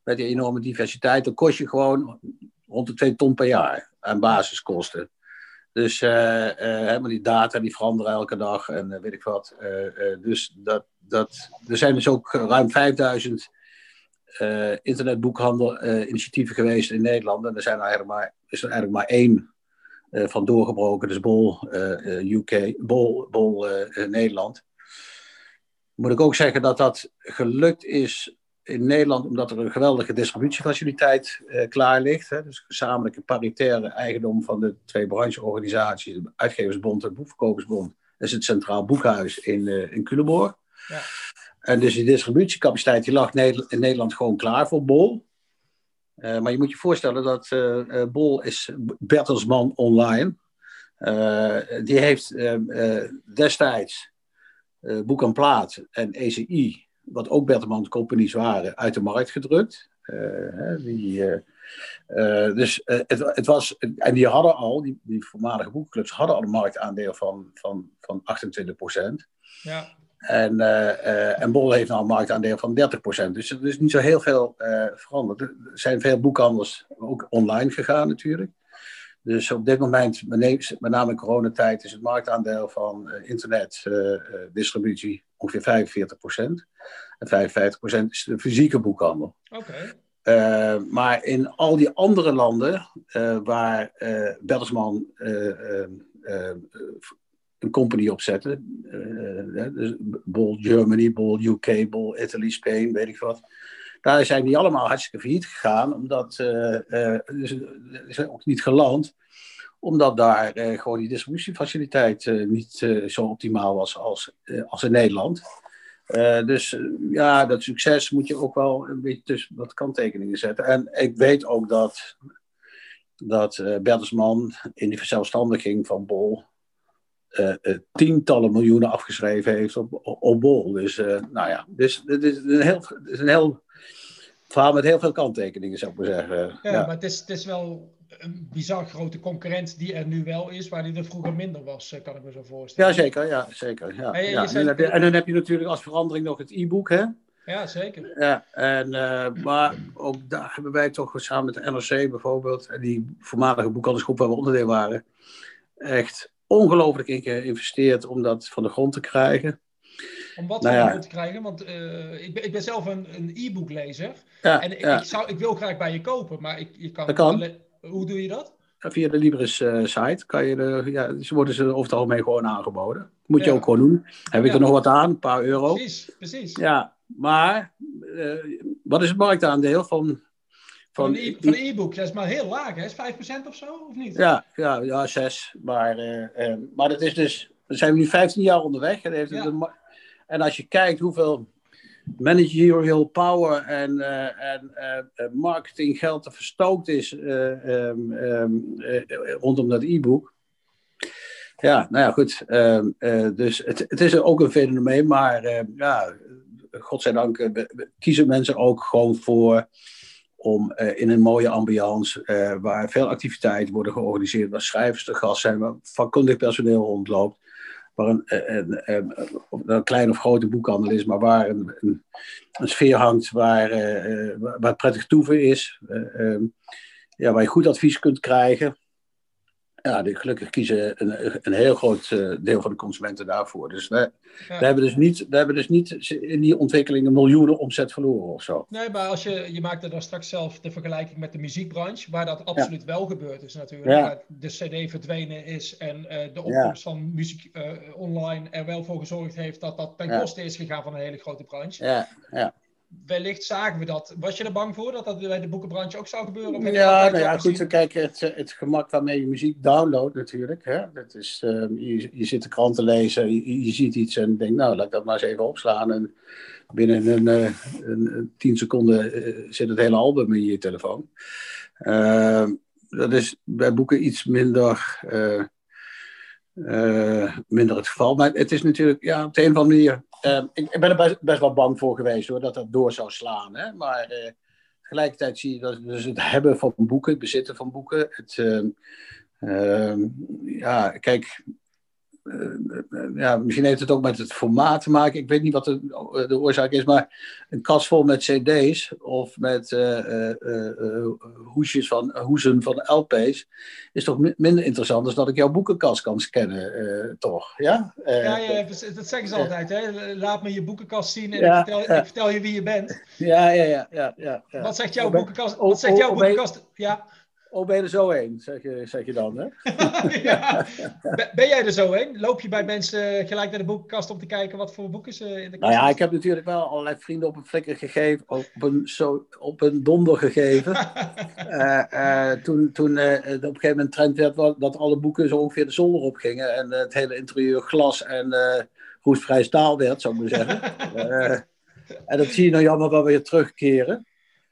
met die enorme diversiteit, dan kost je gewoon rond de 2 ton per jaar aan basiskosten. Dus helemaal die data die veranderen elke dag en weet ik wat. dus dat, dat, er zijn dus ook ruim 5000 uh, internetboekhandel-initiatieven uh, geweest in Nederland. En er zijn eigenlijk maar, is er eigenlijk maar één uh, van doorgebroken, dus Bol UK, Bol, Bol Nederland. Moet ik ook zeggen dat dat gelukt is in Nederland omdat er een geweldige distributiefaciliteit klaar ligt. Hè, dus gezamenlijke paritaire eigendom van de twee brancheorganisaties, de Uitgeversbond en Boekverkopersbond. Dat is het Centraal Boekhuis in, in Culemborg. Ja. En dus die distributiecapaciteit die lag in Nederland gewoon klaar voor Bol. Uh, maar je moet je voorstellen dat uh, Bol is Bertelsman Online. Uh, die heeft destijds Boek en Plaat en ECI, wat ook Bertelsman companies waren, uit de markt gedrukt. die, dus het, het, was, en die hadden al, die, die voormalige boekclubs hadden al een marktaandeel van, van, van 28 procent. Ja. En, uh, en Bol heeft nou een marktaandeel van 30%. Dus er is niet zo heel veel uh, veranderd. Er zijn veel boekhandels ook online gegaan natuurlijk. Dus op dit moment, met name in coronatijd, is het marktaandeel van internetdistributie ongeveer 45%. En 55% is de fysieke boekhandel. Oké. Okay. maar in al die andere landen waar Bertelsmann een company opzetten. Uh, Bol Germany, Bol UK, Bol Italy, Spain, weet ik wat. Daar zijn die allemaal hartstikke failliet gegaan, omdat uh, dus, zijn ook niet geland, omdat daar gewoon die distributiefaciliteit niet zo optimaal was als, als in Nederland. dus ja, dat succes moet je ook wel een beetje tussen wat kanttekeningen zetten. En ik weet ook dat, dat Bertelsman in die verzelfstandiging van Bol uh, tientallen miljoenen afgeschreven heeft op, op, bol. Dus, uh, nou ja, dus het is een heel, het is een heel verhaal met heel veel kanttekeningen, zou ik maar zeggen. Ja, maar het is, het is wel een bizar grote concurrent die er nu wel is, waar die er vroeger minder was, kan ik me zo voorstellen. Ja, zeker. Ja, zeker ja. En, ja. En, dan je, en, dan heb je, natuurlijk als verandering nog het e-book, hè? Ja, zeker. Ja, en, uh, maar ook daar hebben wij toch samen met de NRC bijvoorbeeld, en die voormalige boekhandelsgroep waar we onderdeel waren, echt ongelooflijk in geïnvesteerd om dat van de grond te krijgen. Om wat nou van de grond te krijgen? Want uh, ik, ben, ik ben zelf een, e-book lezer. Ja, en ik, ja. ik, zou, ik wil graag bij je kopen, maar ik, je kan... Dat kan. Hoe doe je dat? Via de Libris uh, site kan je de, ja, ze worden ze over het algemeen gewoon aangeboden. Moet je ook gewoon doen. Heb ik er nog wat aan, een paar euro. Precies, precies. Ja, maar uh, wat is het marktaandeel van Van een e-book, dat is maar heel laag, hè? Is 5% of zo, of niet? Ja, ja, ja 6. Maar, uh, maar dat is dus, we zijn nu 15 jaar onderweg. En, heeft ja. en als je kijkt hoeveel managerial power en, uh, en uh, marketinggeld er verstookt is um, um, rondom dat e-book. Ja, nou ja, goed. Um, dus het, het is ook een fenomeen, maar ja, godzijdank kiezen mensen ook gewoon voor om uh, in een mooie ambiance, uh, waar veel activiteiten worden georganiseerd, waar schrijvers te gast zijn, waar vakkundig personeel rondloopt, waar een, een, een, een klein of grote boekhandel is, maar waar een, sfeer hangt waar, waar prettig toeven is, um, ja, waar je goed advies kunt krijgen ja, gelukkig kiezen een, een heel groot eh, deel van de consumenten daarvoor. Dus we, we, hebben dus niet, we hebben dus niet in die ontwikkelingen miljoenen omzet verloren of zo. Nee, maar als je, je maakte daar straks zelf de vergelijking met de muziekbranche, waar dat absoluut wel gebeurd is natuurlijk. Ja. De CD verdwenen is en uh, de opkomst van muziek uh, online er wel voor gezorgd heeft dat dat ten koste is gegaan van een hele grote branche. Ja, ja wellicht zagen we dat. Was je er bang voor dat dat bij de boekenbranche ook zou gebeuren? ja, nou ja, goed. Kijken, het, het gemak waarmee je muziek downloadt natuurlijk. Hè? Dat is, uh, je, je zit de krant te lezen, je, je, ziet iets en denkt, nou, laat ik dat maar eens even opslaan. En binnen een, uh, een, tien seconden uh, zit het hele album in je telefoon. Ehm, dat is bij boeken iets minder... minder het geval. Maar het is natuurlijk, ja, op de een of andere manier Ehm, ik, ben er best, best, wel bang voor geweest hoor, dat dat door zou slaan. Hè? Maar uh, tegelijkertijd zie je dat dus het hebben van boeken, het bezitten van boeken. Het, uh, ja, kijk, ja, misschien heeft het ook met het formaat te maken. Ik weet niet wat de, de oorzaak is, maar een kast vol met CD's of met uh, uh, hoesjes van, hoezen van LP's is toch minder interessant dan dat ik jouw boekenkast kan scannen, toch? Ja, ja, ja, dat zeggen ze altijd. Hè? Laat me je boekenkast zien en ja, ik, vertel, ik, vertel, je wie je bent. Ja, ja, ja. ja, ja, Wat zegt jouw boekenkast? Wat zegt jouw boekenkast? Ja. Oh, ben je er zo heen, zeg je, zeg je dan, hè? *laughs* ja. Ben jij er zo heen? Loop je bij mensen gelijk naar de boekenkast om te kijken wat voor boeken ze in de kast Nou ja, ik heb natuurlijk wel allerlei vrienden op een flikker gegeven, op een, zo, op een donder gegeven. uh, *laughs* uh, toen toen uh, op een gegeven moment trend werd dat alle boeken zo ongeveer de zolder op gingen en het hele interieur glas en roestvrij staal werd, zou ik maar zeggen. *laughs* en dat zie je nou jammer wel weer terugkeren.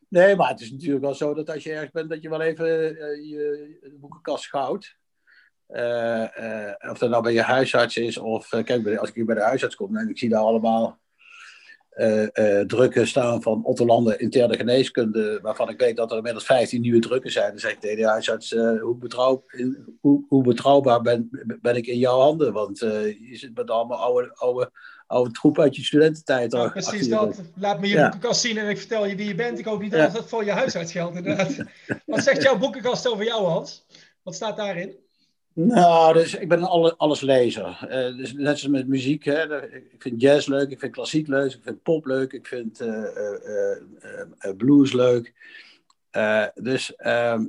Nee, maar het is natuurlijk wel zo dat als je ergens bent, dat je wel even uh, je boekenkast houdt. Uh, uh, of dat nou bij je huisarts is, of kijk, als ik hier bij de huisarts kom en ik zie daar allemaal drukken staan van Otterlanden interne geneeskunde, waarvan ik weet dat er inmiddels 15 nieuwe drukken zijn. Dan zeg ik tegen de huisarts, hoe, betrouw, hoe, hoe, betrouwbaar ben, ben ik in jouw handen? Want je zit met allemaal oude, oude oude troep uit je studententijd. Ja, precies dat. Laat me je boekenkast zien en ik vertel je wie je bent. Ik hoop niet dat het voor je huisarts geldt, inderdaad. *laughs* Wat zegt jouw boekenkast over jou, Hans? Wat staat daarin? Nou, dus ik ben een alleslezer. Uh, dus net zoals met muziek. Hè. Ik vind jazz leuk, ik vind klassiek leuk, ik vind pop leuk, ik vind uh, uh, blues leuk. dus ehm,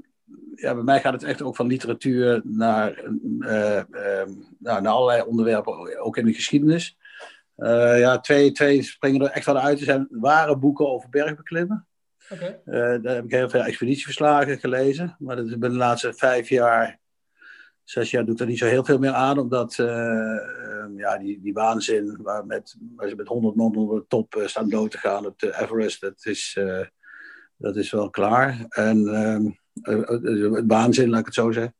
ja, bij mij gaat het echt ook van literatuur naar, ehm, nou, naar allerlei onderwerpen, ook in de geschiedenis. Uh, ja, twee, twee springen er echt wel uit. Er zijn ware boeken over bergbeklimmen. Okay. Uh, daar heb ik heel veel expeditieverslagen gelezen. Maar dat is de laatste vijf jaar, zes jaar doet er niet zo heel veel meer aan. Omdat uh, ja, die, die waanzin waar, met, waar ze met honderd man onder de top staan dood te gaan op de Everest, dat is, dat is wel klaar. En het waanzin, laat ik het zo zeggen.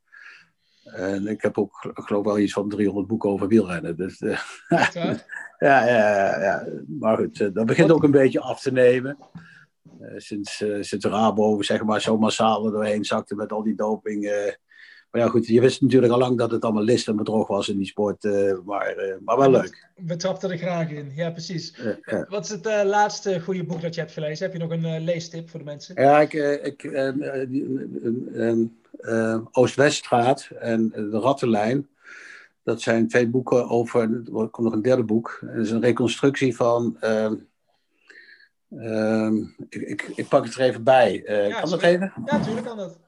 En ik heb ook, ik geloof wel iets van 300 boeken over wielrennen. Dus, *laughs* Ja, ja, ja. Maar goed, eh, dat begint ook een beetje af te nemen. Uh, sinds, uh, sinds Rabo zeg maar, zo massaal er doorheen zakte met al die doping. Uh, maar ja, goed, je wist natuurlijk al lang dat het allemaal list en bedrog was in die sport. maar, maar wel leuk. We trapten er graag in, ja, preecies. Wat is het laatste goede boek dat je hebt gelezen? Heb je nog een leestip voor de mensen? Ja, ik, ik Oost-Weststraat en de Rattenlijn. Dat zijn twee boeken over, er komt nog een derde boek. Dat is een reconstructie van. Uh, uh, ik, ik, ik, pak het er even bij. Ja, kan dat even? Ja, natuurlijk kan dat.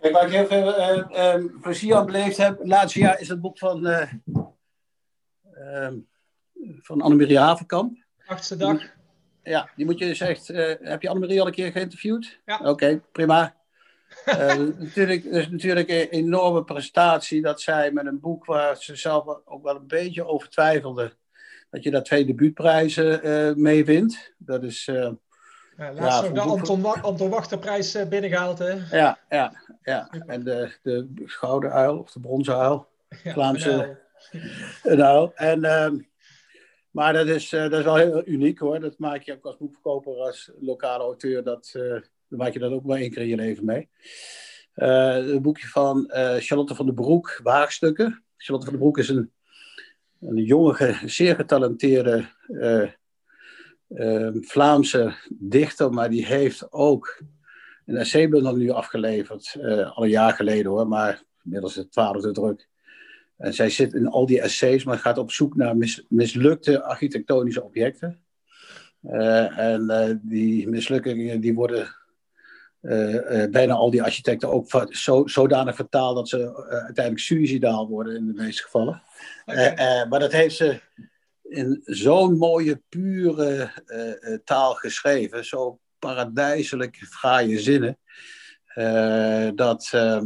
Kijk, waar ik heel veel um, plezier aan beleefd heb, het laatste jaar is het boek van, van Annemarie Havenkamp. Achtste dag. Ja, die moet je dus echt. Uh, heb je Annemarie al een keer geïnterviewd? Ja. Oké, okay, prima. uh, *laughs* natuurlijk, is natuurlijk een enorme prestatie dat zij met een boek waar ze zelf ook wel een beetje over twijfelde, dat je daar twee debuutprijzen uh, mee wint. Dat is. ja, laatst ja, nog de Anton, Wachterprijs binnengehaald, hè? Ja, ja, ja. En de, de Gouden Uil, of de Bronzen Uil. Ja, Vlaamse. *laughs* Nou, en. Ehm, maar dat is, uh, dat is wel heel uniek hoor. Dat maak je ook als boekverkoper, als lokale auteur. Dat, dan maak je dat ook maar één keer in je leven mee. Uh, een boekje van Charlotte van den Broek, Waagstukken. Charlotte van den Broek is een, een jonge, zeer getalenteerde Vlaamse dichter. Maar die heeft ook een essaybundel nu afgeleverd. al een jaar geleden hoor, maar inmiddels het twaalfde druk. En zij zit in al die essays, maar gaat op zoek naar mislukte architectonische objecten. Uh, en uh, die mislukkingen die worden uh, bijna al die architecten ook zo, zodanig vertaald dat ze uiteindelijk suicidaal worden in de meeste gevallen. Okay. maar dat heeft ze in zo'n mooie, pure taal geschreven, zo paradijselijk fraaie zinnen. Uh, dat, uh,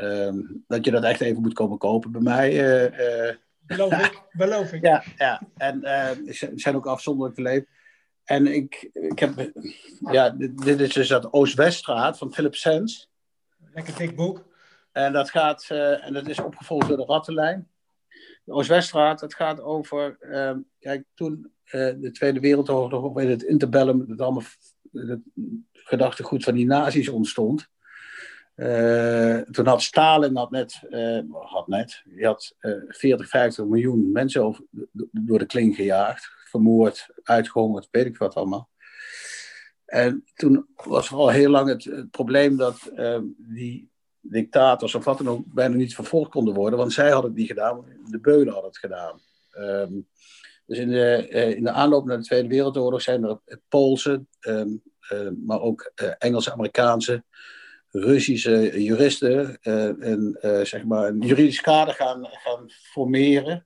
uh, dat je dat echt even moet komen kopen bij mij. Uh, beloof ik, *laughs* beloof ik. Ja, ja. en ze zijn ook afzonderlijk leven. En ik, ik heb, ja, dit, dit is dus dat Oost-Weststraat van Philip Sens. Lekker dik boek. En dat gaat, en dat is opgevolgd door de Rattenlijn. De Oost-Weststraat, dat gaat over, ehm, kijk, toen de Tweede Wereldoorlog, in het interbellum, het allemaal het gedachtegoed van die nazi's ontstond. Uh, toen had Stalin had net, uh, had net, die had uh, 40, 50 miljoen mensen door de kling gejaagd, vermoord, uitgehongerd, weet ik wat allemaal. En toen was al heel lang het, probleem dat ehm, die dictators of wat dan ook bijna niet vervolgd konden worden, want zij hadden het niet gedaan, de beulen hadden het gedaan. Um, dus in de, eh, in de aanloop naar de Tweede Wereldoorlog zijn er Poolse, um, maar ook eh, Engelse, Amerikaanse, Russische juristen uh, en, uh, zeg maar een juridisch kader gaan, gaan formeren.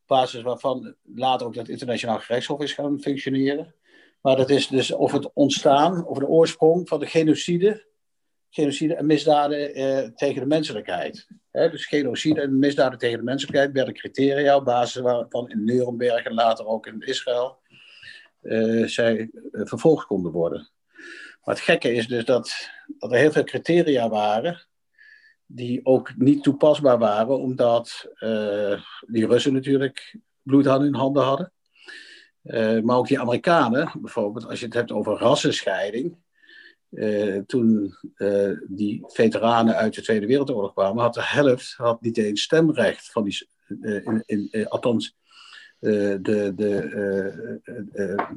Op basis waarvan later ook dat internationaal gerechtshof is gaan functioneren. Maar dat is dus of het ontstaan, of de oorsprong van de genocide, genocide en misdaden uh, tegen de menselijkheid. He, dus genocide en misdaden tegen de menselijkheid werden criteria op basis waarvan in Nuremberg en later ook in Israël zij vervolgd konden worden. Maar het gekke is dus dat, dat er heel veel criteria waren die ook niet toepasbaar waren, omdat uh, die Russen natuurlijk bloed aan hun handen hadden. Uh, maar ook die Amerikanen, bijvoorbeeld, als je het hebt over rassenscheiding. Uh, toen die veteranen uit de Tweede Wereldoorlog kwamen, had de helft had niet eens stemrecht. Van die, in, in, althans, de, de, de,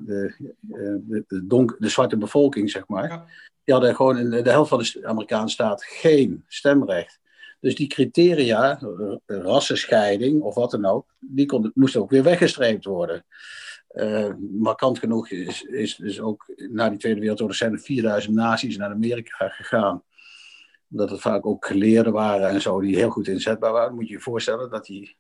de, de, donk, de zwarte bevolking, zeg maar, ja. die hadden gewoon in de helft van de Amerikaanse staat geen stemrecht. Dus die criteria, rassenscheiding of wat dan ook, die kon, moesten ook weer weggestreept worden. Uh, markant genoeg is, is dus ook na die Tweede Wereldoorlog zijn er 4000 naties naar Amerika gegaan. Omdat het vaak ook geleerden waren en zo die heel goed inzetbaar waren. Moet je je voorstellen dat die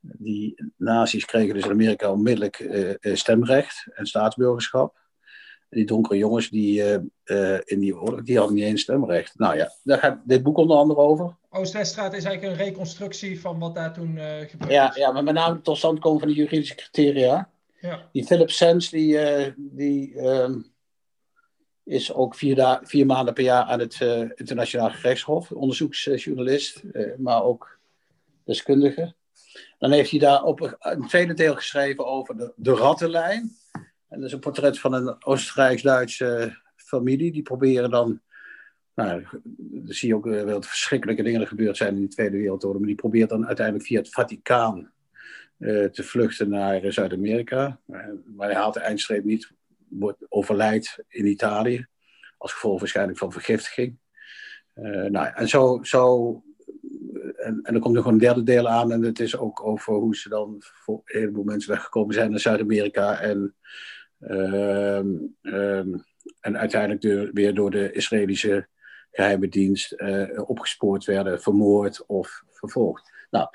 die nazi's kregen dus in Amerika onmiddellijk uh, stemrecht en staatsburgerschap. En die donkere jongens die, uh, in die oorlog, die hadden niet eens stemrecht. Nou ja, daar gaat dit boek onder andere over. Oost-Weststraat is eigenlijk een reconstructie van wat daar toen gebeurde. Ja, ja, maar met name tot stand komen van de juridische criteria. Ja. Die Philip Sens, die, die ehm, is ook vier, vier, maanden per jaar aan het internationaal gerechtshof. Onderzoeksjournalist, maar ook deskundige. Dan heeft hij daar op een tweede deel geschreven over de, de rattenlijn. En dat is een portret van een Oostenrijks-Duitse familie. Die proberen dan. Nou, dan zie je ook wel wat verschrikkelijke dingen gebeurd zijn in de Tweede Wereldoorlog. Maar die probeert dan uiteindelijk via het Vaticaan uh, te vluchten naar Zuid-Amerika. maar hij haalt de eindstreep niet. Wordt overlijdt in Italië. Als gevolg waarschijnlijk van vergiftiging. Nou, en zo, zo en, en er komt nog een derde deel aan. En het is ook over hoe ze dan voor een heleboel mensen weggekomen zijn naar Zuid-Amerika. En, uh, um, en uiteindelijk de, weer door de Israëlische geheime dienst opgespoord werden, vermoord of vervolgd. Nou,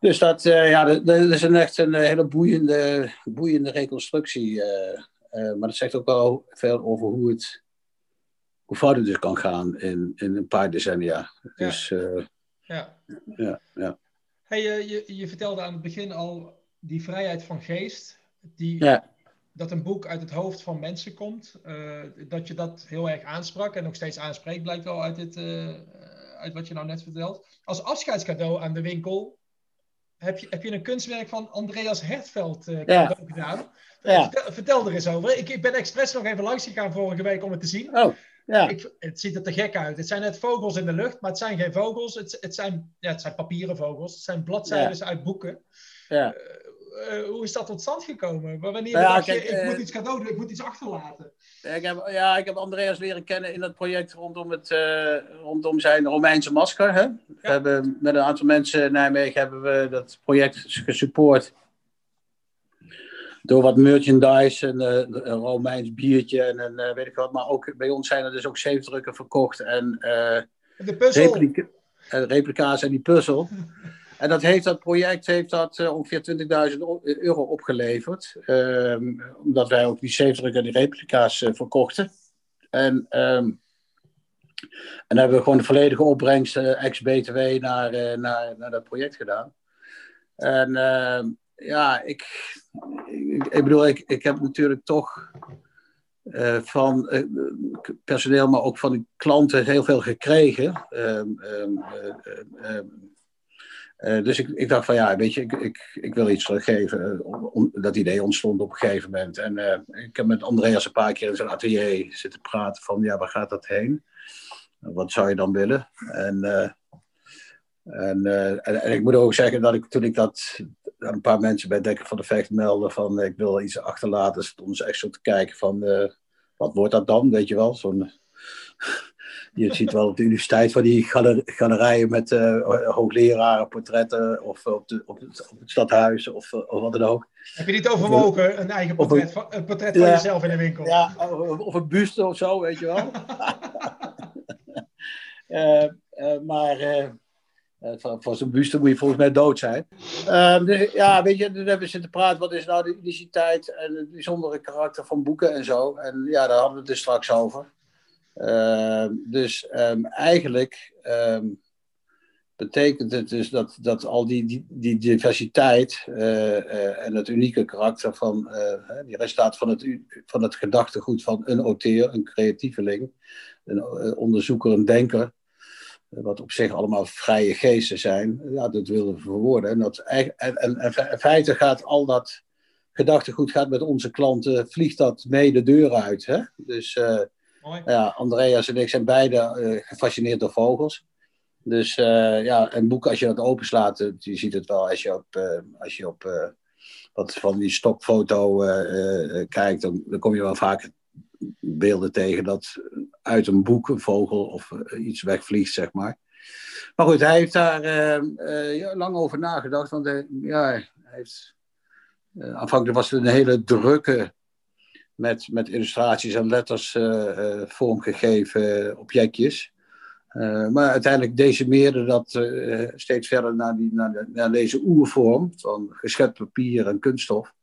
dus dat, ja, dat, dat, is een echt een hele boeiende, boeiende reconstructie. maar dat zegt ook wel veel over hoe het hoe fout het dus kan gaan in, in een paar decennia. Dus, ja. Ja. ja, ja. Hey, je, je vertelde aan het begin al die vrijheid van geest. Die, ja dat een boek uit het hoofd van mensen komt, uh, dat je dat heel erg aansprak en nog steeds aanspreekt, blijkt wel uit, dit, uh, uit wat je nou net vertelt. Als afscheidscadeau aan de winkel heb je, heb je een kunstwerk van Andreas Hertveld uh, ja. gedaan. Ja. Vertel, vertel, er eens over. Ik, ik ben expres nog even langs gegaan vorige week om het te zien. Oh, ja. Ik, het ziet er te gek uit. Het zijn net vogels in de lucht, maar het zijn geen vogels. Het, het, zijn, ja, het zijn papieren vogels. Het zijn bladzijden uit boeken. Ja. Uh, hoe is dat tot stand gekomen? Wanneer nou ja, dacht je, ik moet eh, iets cadeau doen, ik moet iets achterlaten? Ik heb, ja, ik heb Andreas leren kennen in dat project rondom, het, rondom zijn Romeinse masker. Hè? We hebben, met een aantal mensen in Nijmegen hebben we dat project gesupport. Door wat merchandise, en, een Romeins biertje en een, weet ik wat. Maar ook bij ons zijn er dus ook zeefdrukken verkocht. En, de puzzel. Replica, replica's en die puzzel. *laughs* En dat, heeft, dat project heeft dat ongeveer 20.000 euro opgeleverd. Um, omdat wij ook die zeefdruk en die replica's verkochten. En, um, en hebben we gewoon de volledige opbrengst ex-BTW naar, naar, naar dat project gedaan. En ehm, ja, ik, ik, bedoel, ik, ik heb natuurlijk toch van personeel, maar ook van klanten heel veel gekregen. Uh, dus ik, ik, dacht van ja, weet je, ik, ik, ik wil iets teruggeven. dat idee ontstond op een gegeven moment. En ik heb met Andreas een paar keer in zijn atelier zitten praten van ja, waar gaat dat heen? Wat zou je dan willen? En, en, en, ik moet ook zeggen dat ik toen ik dat een paar mensen bij Dekker van de Vecht meldde van ik wil iets achterlaten, stonden ze echt zo te kijken van wat wordt dat dan, weet je wel? Zo'n *laughs* je ziet wel op de universiteit van die galerijen met uh, hoogleraren, portretten of op, de, op, het, op het stadhuis of, of wat dan ook. Heb je niet overwogen, een eigen portret, van, een portret van jezelf in de winkel? Ja, of, een buste of zo, weet je wel. uh, *laughs* *laughs* maar voor, voor zo'n buste moet je volgens mij dood zijn. Dus, ja, weet je, dan hebben we zitten praten, wat is nou de uniciteit en het bijzondere karakter van boeken en zo. En ja, daar hadden we het dus straks over. Ehm, dus ehm, eigenlijk ehm, betekent het dus dat, dat al die, die, diversiteit uh, uh, en het unieke karakter van die resultaat van het, van het gedachtegoed van een auteur, een creatieveling, een onderzoeker, een denker, wat op zich allemaal vrije geesten zijn, ja, dat willen we verwoorden. En, dat, en, en, en in feite gaat al dat gedachtegoed gaat met onze klanten, vliegt dat mee de deur uit. Hè? Dus ja, Andreas en ik zijn beide uh, gefascineerd door vogels. Dus uh, ja, een boek, als je dat openslaat, je ziet het wel als je op, als je op wat van die stokfoto kijkt, dan, dan, kom je wel vaak beelden tegen dat uit een boek een vogel of iets wegvliegt, zeg maar. Maar goed, hij heeft daar ja, lang over nagedacht, want hij, ja, hij heeft, aanvankelijk was het een hele drukke met, met illustraties en letters vormgegeven objectjes. Maar uiteindelijk decimeerde dat steeds verder naar, die, naar, de, naar, deze oervorm van geschept papier en kunststof.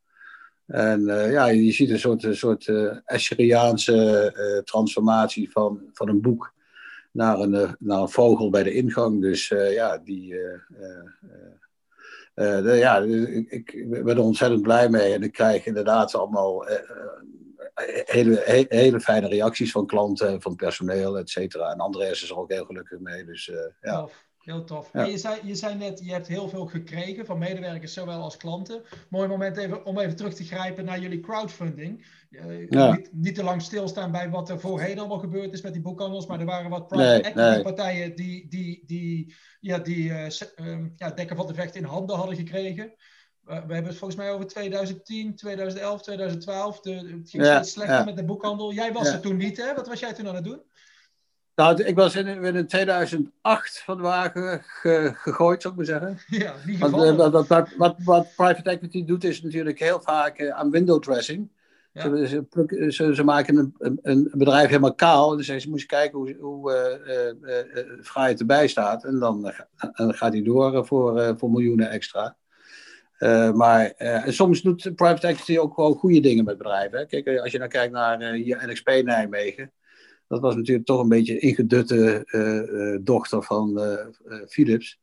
En ja, je ziet een soort, een soort Assyriaanse transformatie van, van een boek naar een, naar een vogel bij de ingang. Dus ja, die, ja, ik, ik ben er ontzettend blij mee. En ik krijg inderdaad allemaal hele, hele fijne reacties van klanten, van personeel, et cetera. En Andreas is er ook heel gelukkig mee. Dus, uh, ja. Heel tof. je, zei, je zei net, je hebt heel veel gekregen van medewerkers, zowel als klanten. Mooi moment even, om even terug te grijpen naar jullie crowdfunding. Uh, niet, niet, te lang stilstaan bij wat er voorheen allemaal gebeurd is met die boekhandels, maar er waren wat private equity partijen die, die, die, ja, die uh, ja, Dekker van de Vecht in handen hadden gekregen we hebben het volgens mij over 2010, 2011, 2012. De, het ging steeds slechter met de boekhandel. Jij was er toen niet, hè? Wat was jij toen aan het doen? Nou, ik was in, in 2008 van de wagen gegooid, zou ik maar zeggen. *laughs* Ja, niet Want, uh, wat, wat, wat, wat, private equity doet, is natuurlijk heel vaak uh, aan window dressing. Ze, ze, ze, maken een, een, bedrijf helemaal kaal. Dus ze moest kijken hoe, hoe uh, uh, erbij staat. En dan, dan gaat hij door voor, voor miljoenen extra. maar soms doet private equity ook gewoon goede dingen met bedrijven. Hè? Kijk, als je nou kijkt naar hier NXP Nijmegen. Dat was natuurlijk toch een beetje ingedutte dochter van Philips.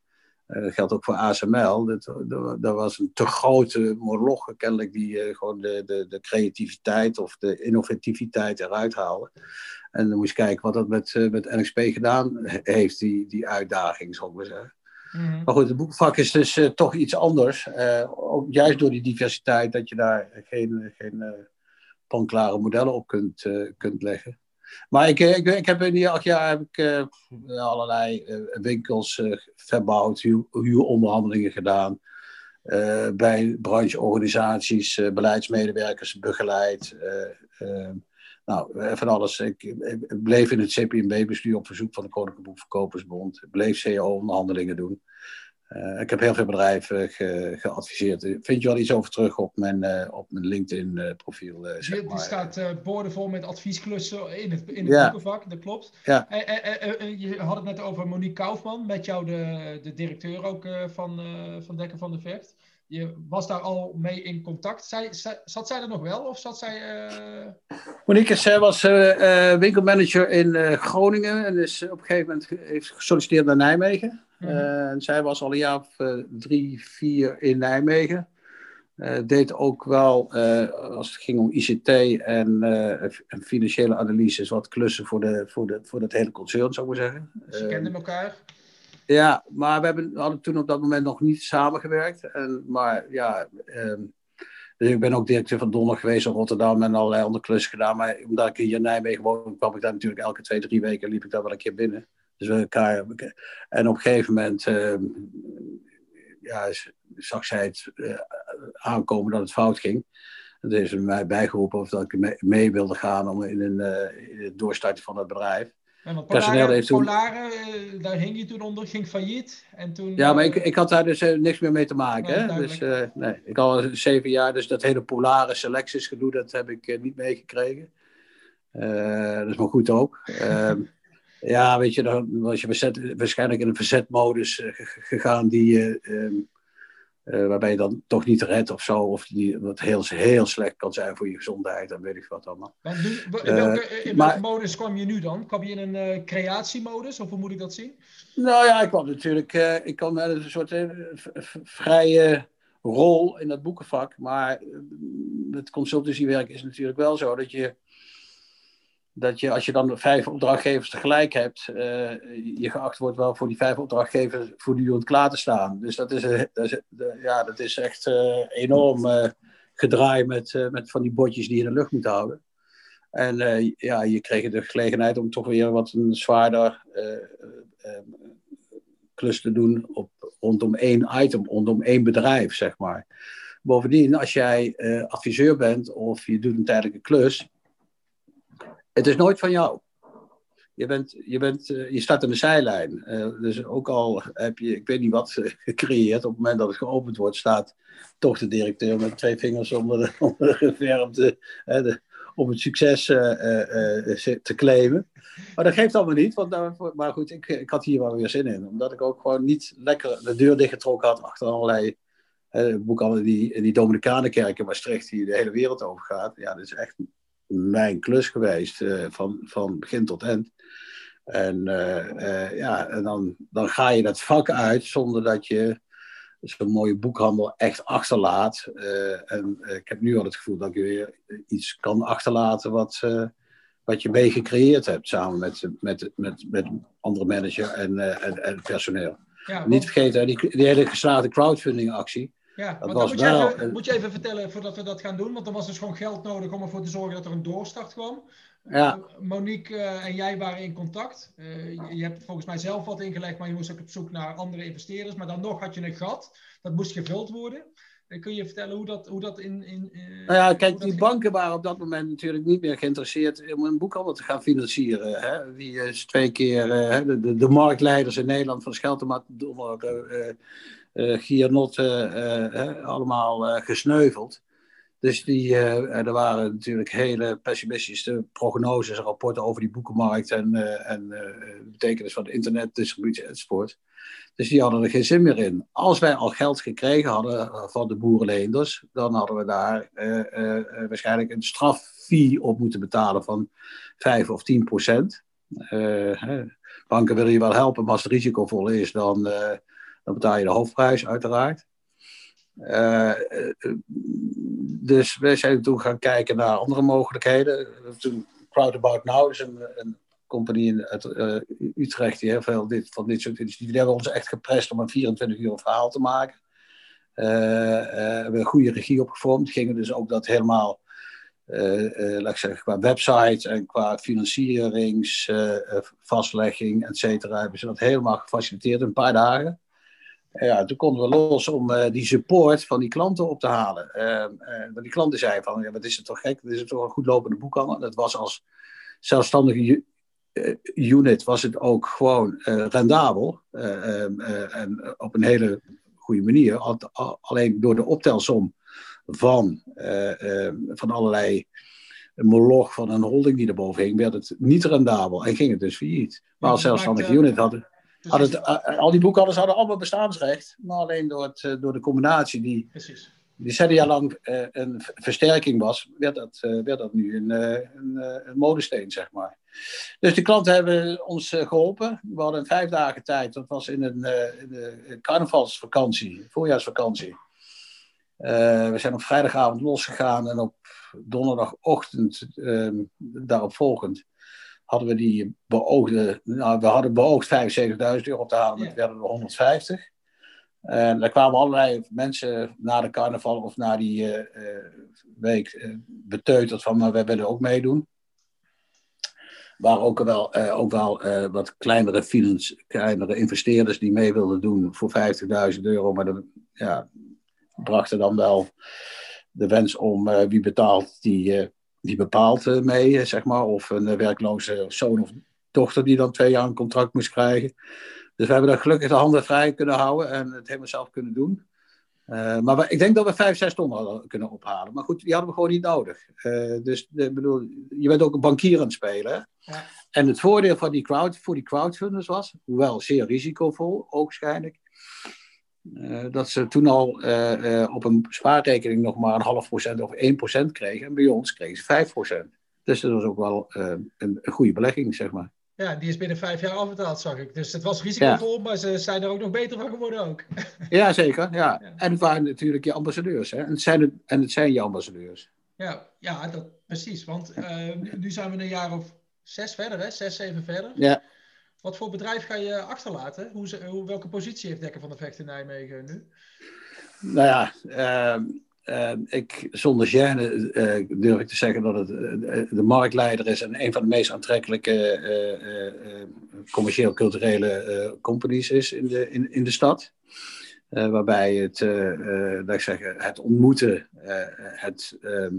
Uh, dat geldt ook voor ASML. Dat, dat, was een te grote moloch, kennelijk, die uh, gewoon de, de, de, creativiteit of de innovativiteit eruit haalde. En dan moest je kijken wat dat met, uh, met NXP gedaan heeft, die, die uitdaging, zal ik maar zeggen. Mhm. Maar goed, het boekvak is dus toch iets anders. ook juist door die diversiteit, dat je daar geen, geen panklare modellen op kunt, kunt leggen. Maar ik, ik, ik heb in die acht jaar heb ik, uh, allerlei uh, winkels verbouwd, huuronderhandelingen gedaan. bij brancheorganisaties, beleidsmedewerkers begeleid. nou, van alles. Ik, bleef in het CPMB-bestuur op verzoek van de Koninklijke Boekverkopersbond. Bleef CEO-onderhandelingen doen. Uh, ik heb heel veel bedrijven ge, geadviseerd. Vind je wel iets over terug op mijn, uh, op mijn LinkedIn-profiel? Uh, zeg Er staat boordevol met adviesklussen in het, in het ja. boekenvak, dat klopt. Ja. je had het net over Monique Kaufman, met jou de, de directeur ook van, van Dekker van de Vecht. Je was daar al mee in contact. Zij, zat zij er nog wel of zat zij... Monique, zij was winkelmanager in Groningen en is op een gegeven moment heeft gesolliciteerd naar Nijmegen. Uh, zij was al een jaar of uh, drie, vier in Nijmegen. Uh, deed ook wel, als het ging om ICT en, en, financiële analyses, wat klussen voor, de, voor, de, voor het hele concern, zou ik maar zeggen. Ze kenden elkaar? Ja, maar we hebben, hadden toen op dat moment nog niet samengewerkt. En, maar ja, ehm, dus ik ben ook directeur van Donner geweest in Rotterdam en allerlei andere klussen gedaan. Maar omdat ik hier in Nijmegen woon, kwam ik daar natuurlijk elke twee, drie weken liep ik daar wel een keer binnen. Dus we elkaar, en op een gegeven moment uh, ja, zag zij het uh, aankomen dat het fout ging. En toen heeft ze mij bijgeroepen of dat ik mee, wilde gaan om in, een, uh, in het doorstarten van het bedrijf. En want Polare, heeft toen... Polare eh, daar hing je toen onder, ging failliet. En toen, ja, maar ik, ik had daar dus niks meer mee te maken. Nee, Dus, nee, ik al zeven jaar, dus dat hele polare selectiesgedoe, dat heb ik niet meegekregen. dat is maar goed ook. Ehm, ja, weet je, dan was je verzet, waarschijnlijk in een verzetmodus uh, gegaan die, uh, waarbij je dan toch niet redt of zo. Of die, wat heel, heel slecht kan zijn voor je gezondheid en weet ik wat allemaal. Maar nu, in welke, in welke modus kwam je nu dan? Kwam je in een creatiemodus of hoe moet ik dat zien? Nou ja, ik kwam natuurlijk, ik kwam een soort vrije rol in dat boekenvak. Maar het consultancywerk is natuurlijk wel zo dat je dat je als je dan vijf opdrachtgevers tegelijk hebt, uh, je geacht wordt wel voor die vijf opdrachtgevers voortdurend klaar te staan. Dus dat is, uh, dat is, ja, dat is echt enorm gedraaid met, met van die botjes die je in de lucht moet houden. En ja, je kreeg de gelegenheid om toch weer wat een zwaarder klus te doen op, rondom één item, rondom één bedrijf, zeg maar. Bovendien, als jij adviseur bent of je doet een tijdelijke klus, het is nooit van jou. Je, bent, je, bent, uh, je staat aan de zijlijn. Uh, dus ook al heb je, ik weet niet wat gecreëerd, op het moment dat het geopend wordt, staat toch de directeur met twee vingers onder de, *laughs* onder de om het succes te claimen. Maar dat geeft allemaal niet, want, maar goed, ik, ik had hier wel weer zin in. Omdat ik ook gewoon niet lekker de deur dichtgetrokken had achter allerlei boeken, die, die Dominicanenkerk in Maastricht, die de hele wereld over gaat. Ja, dat is echt mijn klus geweest, uh, van, van begin tot eind. En, uh, ja, en dan, dan ga je dat vak uit zonder dat je zo'n mooie boekhandel echt achterlaat. en ik heb nu al het gevoel dat je weer iets kan achterlaten wat, wat je mee gecreëerd hebt samen met, met, met, met andere manager en, en, en personeel. Ja, Niet vergeten, die, die hele geslaagde crowdfunding actie. Ja, maar dan moet je, even, moet je even vertellen voordat we dat gaan doen. Want dan was dus gewoon geld nodig om ervoor te zorgen dat er een doorstart kwam. Ja. Uh, Monique uh, en jij waren in contact. Uh, je, je, hebt volgens mij zelf wat ingelegd, maar je moest ook op zoek naar andere investeerders. Maar dan nog had je een gat. Dat moest gevuld worden. Kun je vertellen hoe dat, hoe dat in. in nou ja, kijk, die banken waren op dat moment natuurlijk niet meer geïnteresseerd om een boekhandel te gaan financieren. Hè? Die is twee keer de, de, de, marktleiders in Nederland van Scheltemat, uh, uh, allemaal gesneuveld. Dus die, er waren natuurlijk hele pessimistische prognoses, rapporten over die boekenmarkt en, en de betekenis van de internetdistributie enzovoort. Dus die hadden er geen zin meer in. Als wij al geld gekregen hadden van de boerenleenders, dan hadden we daar waarschijnlijk een straffee op moeten betalen van 5 of 10 procent. banken willen je wel helpen, maar als het risicovol is, dan, dan betaal je de hoofdprijs uiteraard. Uh, dus wij zijn toen gaan kijken naar andere mogelijkheden. Toen Crowdabout Now is een, compagnie uit uh, Utrecht die heel veel dit, van dit soort initiatieven. Die hebben ons echt geprest om een 24 uur verhaal te maken. We hebben een goede regie opgevormd. Gingen dus ook dat helemaal, laat zeggen, qua website en qua financieringsvastlegging, et cetera, hebben ze dat helemaal gefaciliteerd in een paar dagen ja, toen konden we los om uh, die support van die klanten op te halen. Uh, uh, die klanten zeiden van, ja, wat is het toch gek, dit is toch een goed lopende boekhandel. Dat was als zelfstandige unit was het ook gewoon rendabel. Ehm, en op een hele goede manier. Alleen door de optelsom van, ehm, van allerlei moloch van een holding die erboven hing, werd het niet rendabel en ging het dus failliet. Maar als zelfstandige unit hadden het, uh, al die boekhouders hadden allemaal bestaansrecht, maar alleen door, het, uh, door de combinatie die, Precies. die lang uh, een versterking was, werd dat, werd dat nu een, een, een modesteen, zeg maar. Dus de klanten hebben ons geholpen. We hadden vijf dagen tijd, dat was in een, de carnavalsvakantie, voorjaarsvakantie. we zijn op vrijdagavond losgegaan en op donderdagochtend ehm, daarop volgend hadden we die beoogde, nou, we hadden beoogd 75.000 euro op te halen, maar het werden er 150. En daar kwamen allerlei mensen na de carnaval of na die uh, week uh, beteuterd van, maar wij willen ook meedoen. Er waren ook wel, ook wel wat kleinere, finance, kleinere investeerders die mee wilden doen voor 50.000 euro, maar dat ja, brachten dan wel de wens om wie betaalt die die bepaalt uh, mee, zeg maar. Of een uh, werkloze zoon of dochter die dan twee jaar een contract moest krijgen. Dus we hebben daar gelukkig de handen vrij kunnen houden en het helemaal zelf kunnen doen. Uh, maar we, ik denk dat we vijf, zes ton hadden kunnen ophalen. Maar goed, die hadden we gewoon niet nodig. dus de, bedoel, je bent ook een bankier aan het spelen. Ja. En het voordeel van die crowd, voor die crowdfunders was, hoewel zeer risicovol, oogschijnlijk, uh, dat ze toen al uh, uh, op een spaarrekening nog maar een half procent of 1 procent kregen. En bij ons kregen ze 5 procent. Dus dat was ook wel een, een, goede belegging, zeg maar. Ja, die is binnen vijf jaar afbetaald, zag ik. Dus het was risicovol, ja. maar ze zijn er ook nog beter van geworden ook. ja, zeker. Ja. ja. En het waren natuurlijk je ambassadeurs. Hè? En, het zijn, het, en het zijn je ambassadeurs. Ja, ja dat, precies. Want nu zijn we een jaar of zes verder, hè? Zes, zeven verder. Ja. Wat voor bedrijf ga je achterlaten? Hoe, hoe, welke positie heeft Dekker van de Vecht in Nijmegen nu? Nou ja, uh, uh, ik, zonder gêne uh, durf ik te zeggen dat het eh, de marktleider is en een van de meest aantrekkelijke eh, commercieel-culturele companies is in de, in, in de stad. waarbij het, laat ik zeggen, het ontmoeten, het ehm,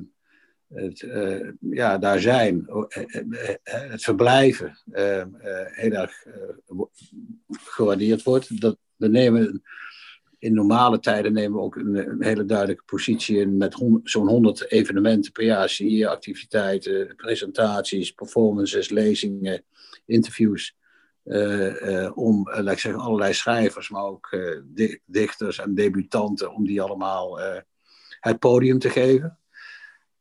het, uh, ja, daar zijn, eh, eh, het verblijven uh, heel erg gewaardeerd wordt. Dat, we nemen, in normale tijden nemen we ook een, hele duidelijke positie in met zo'n 100 evenementen per jaar, zie activiteiten, presentaties, performances, lezingen, interviews. om, zeggen, allerlei schrijvers, maar ook dichters en debutanten, om die allemaal het podium te geven.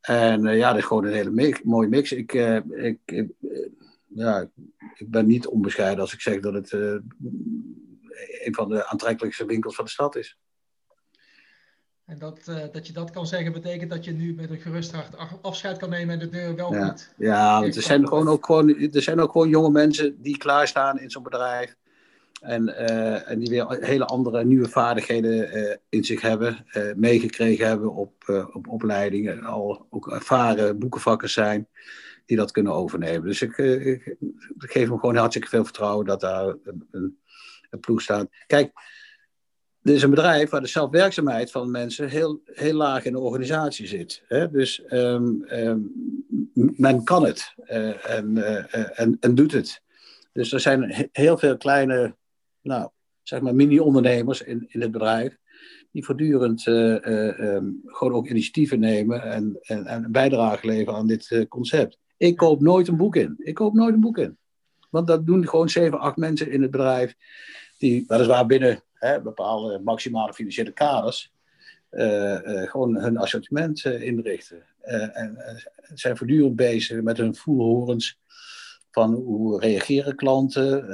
En uh, ja, dat is gewoon een hele mix, mooie mix. Ik, uh, ik, ik uh, ja, ik ben niet onbescheiden als ik zeg dat het een van de aantrekkelijkste winkels van de stad is. En dat, dat je dat kan zeggen, betekent dat je nu met een gerust hart afscheid kan nemen en de deur wel ja. goed. Ja, want er zijn, gewoon ook gewoon, er zijn ook gewoon jonge mensen die klaarstaan in zo'n bedrijf. En, uh, en die weer hele andere nieuwe vaardigheden uh, in zich hebben, uh, meegekregen hebben op, op opleidingen, al ook ervaren boekenvakkers zijn die dat kunnen overnemen. Dus ik, geef hem gewoon hartstikke veel vertrouwen dat daar een, een, ploeg staat. Kijk, dit is een bedrijf waar de zelfwerkzaamheid van mensen heel, heel laag in de organisatie zit. Hè? Dus um, um, men kan het en, en, en doet het. Dus er zijn heel veel kleine nou, zeg maar mini-ondernemers in, in het bedrijf, die voortdurend ehm, gewoon ook initiatieven nemen en, en, en een bijdrage leveren aan dit concept. Ik koop nooit een boek in. Ik koop nooit een boek in. Want dat doen gewoon zeven, acht mensen in het bedrijf, die weliswaar binnen hè, bepaalde maximale financiële kaders, gewoon hun assortiment inrichten. en zijn voortdurend bezig met hun voelhorens van hoe reageren klanten,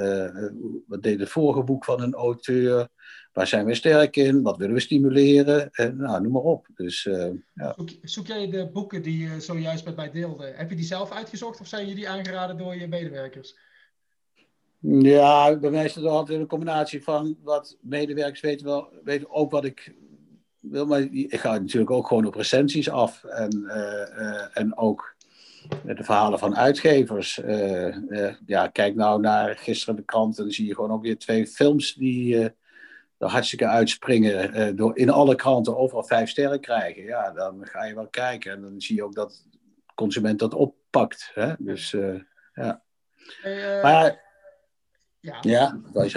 wat deed het vorige boek van een auteur, waar zijn we sterk in, wat willen we stimuleren, en, nou, noem maar op. Dus, ja. zoek, zoek, jij de boeken die je zojuist met mij deelde, heb je die zelf uitgezocht of zijn jullie aangeraden door je medewerkers? Ja, bij mij is het altijd een combinatie van wat medewerkers weten, wel, weten ook wat ik wil. Maar ik ga natuurlijk ook gewoon op recensies af. En, uh, en ook de verhalen van uitgevers. Uh, ja, kijk nou naar gisteren de krant en dan zie je gewoon ook weer twee films die er hartstikke uitspringen. door in alle kranten overal vijf sterren krijgen. Ja, dan ga je wel kijken. En dan zie je ook dat de consument dat oppakt. Hè? Dus ja. Maar ja, ja dat is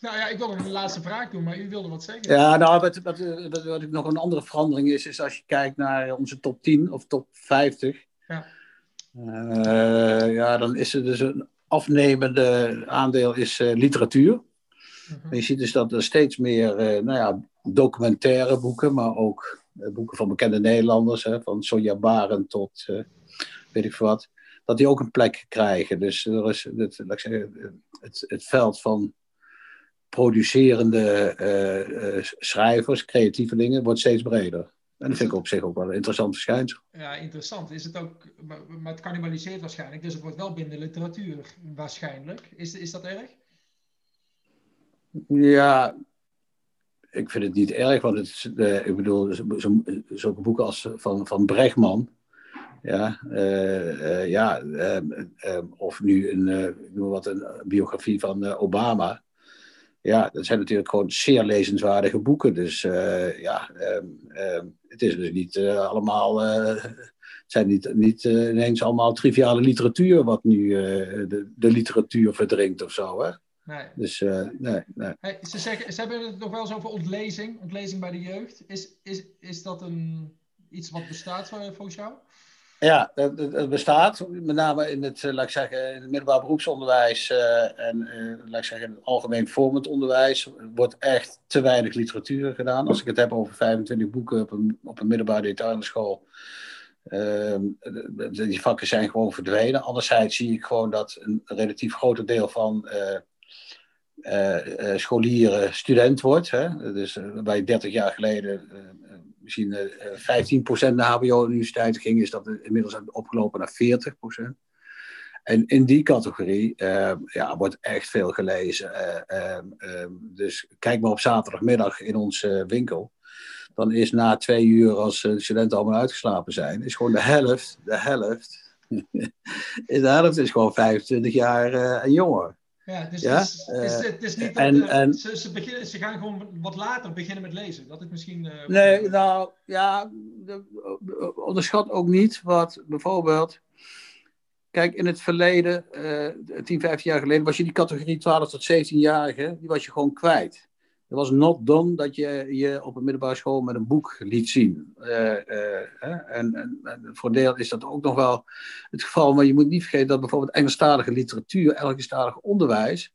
Nou ja, ik wilde nog een laatste vraag doen, maar u wilde wat zeggen. Ja, nou, wat, wat, wat, wat nog een andere verandering is, is als je kijkt naar onze top 10 of top 50. Ja. Uh, ja, dan is er dus een afnemende aandeel is uh, literatuur. Uh-huh. Je ziet dus dat er steeds meer uh, nou ja, documentaire boeken, maar ook boeken van bekende Nederlanders, hè, van Sonja Baren tot weet ik veel wat dat die ook een plek krijgen. Dus er is het, laat ik zeggen, het, het veld van producerende schrijvers, creatievelingen, wordt steeds breder. En dat vind ik op zich ook wel een interessant verschijnsel. Ja, interessant. Is het ook, maar het cannibaliseert waarschijnlijk, dus het wordt wel binnen literatuur waarschijnlijk. Is, is dat erg? Ja, ik vind het niet erg, want het, uh, ik bedoel, zulke boeken als van, van Bregman, ja, uh, ja ehm, ehm, of nu een, uh, noem wat, een biografie van Obama. Ja, dat zijn natuurlijk gewoon zeer lezenswaardige boeken. Dus ja, um, het is dus niet allemaal. het zijn niet, niet ineens allemaal triviale literatuur, wat nu de, de literatuur verdrinkt of zo. Hè? Nee. Dus nee, nee. Hey, ze, zeggen, ze hebben het nog wel eens over ontlezing, ontlezing bij de jeugd. Is, is, is dat een, iets wat bestaat volgens jou? Ja, het, bestaat. Met name in het, eh, laat ik zeggen, middelbaar beroepsonderwijs uh, en uh, laat ik zeggen, het algemeen vormend onderwijs wordt echt te weinig literatuur gedaan. Als ik het heb over 25 boeken op een, op een middelbare detailschool, uh, die vakken zijn gewoon verdwenen. Anderzijds zie ik gewoon dat een relatief groot deel van scholieren student wordt. Hè? Dus je 30 jaar geleden misschien 15% eh, naar HBO-universiteit ging, is dat inmiddels opgelopen naar 40%. En in die categorie uh, ja, wordt echt veel gelezen. Uh, uh, dus kijk maar op zaterdagmiddag in onze winkel. Dan is na twee uur, als de studenten allemaal uitgeslapen zijn, is gewoon de helft, de helft, *laughs* de helft is gewoon 25 jaar en jonger. Ja, dus ja? Het, is, het, is, het is niet en, dat, en, ze, ze, beginnen, ze gaan gewoon wat later beginnen met lezen. Dat is misschien... Uh, nee, nou ja, de, onderschat ook niet wat bijvoorbeeld... Kijk, in het verleden, uh, 10, 15 jaar geleden, was je die categorie 12 tot 17-jarigen, die was je gewoon kwijt. Het was not done dat je je op een middelbare school met een boek liet zien. Uh, uh, en, en, en, voor deel is dat ook nog wel het geval. Maar je moet niet vergeten dat bijvoorbeeld Engelstalige literatuur, Engelstalig onderwijs.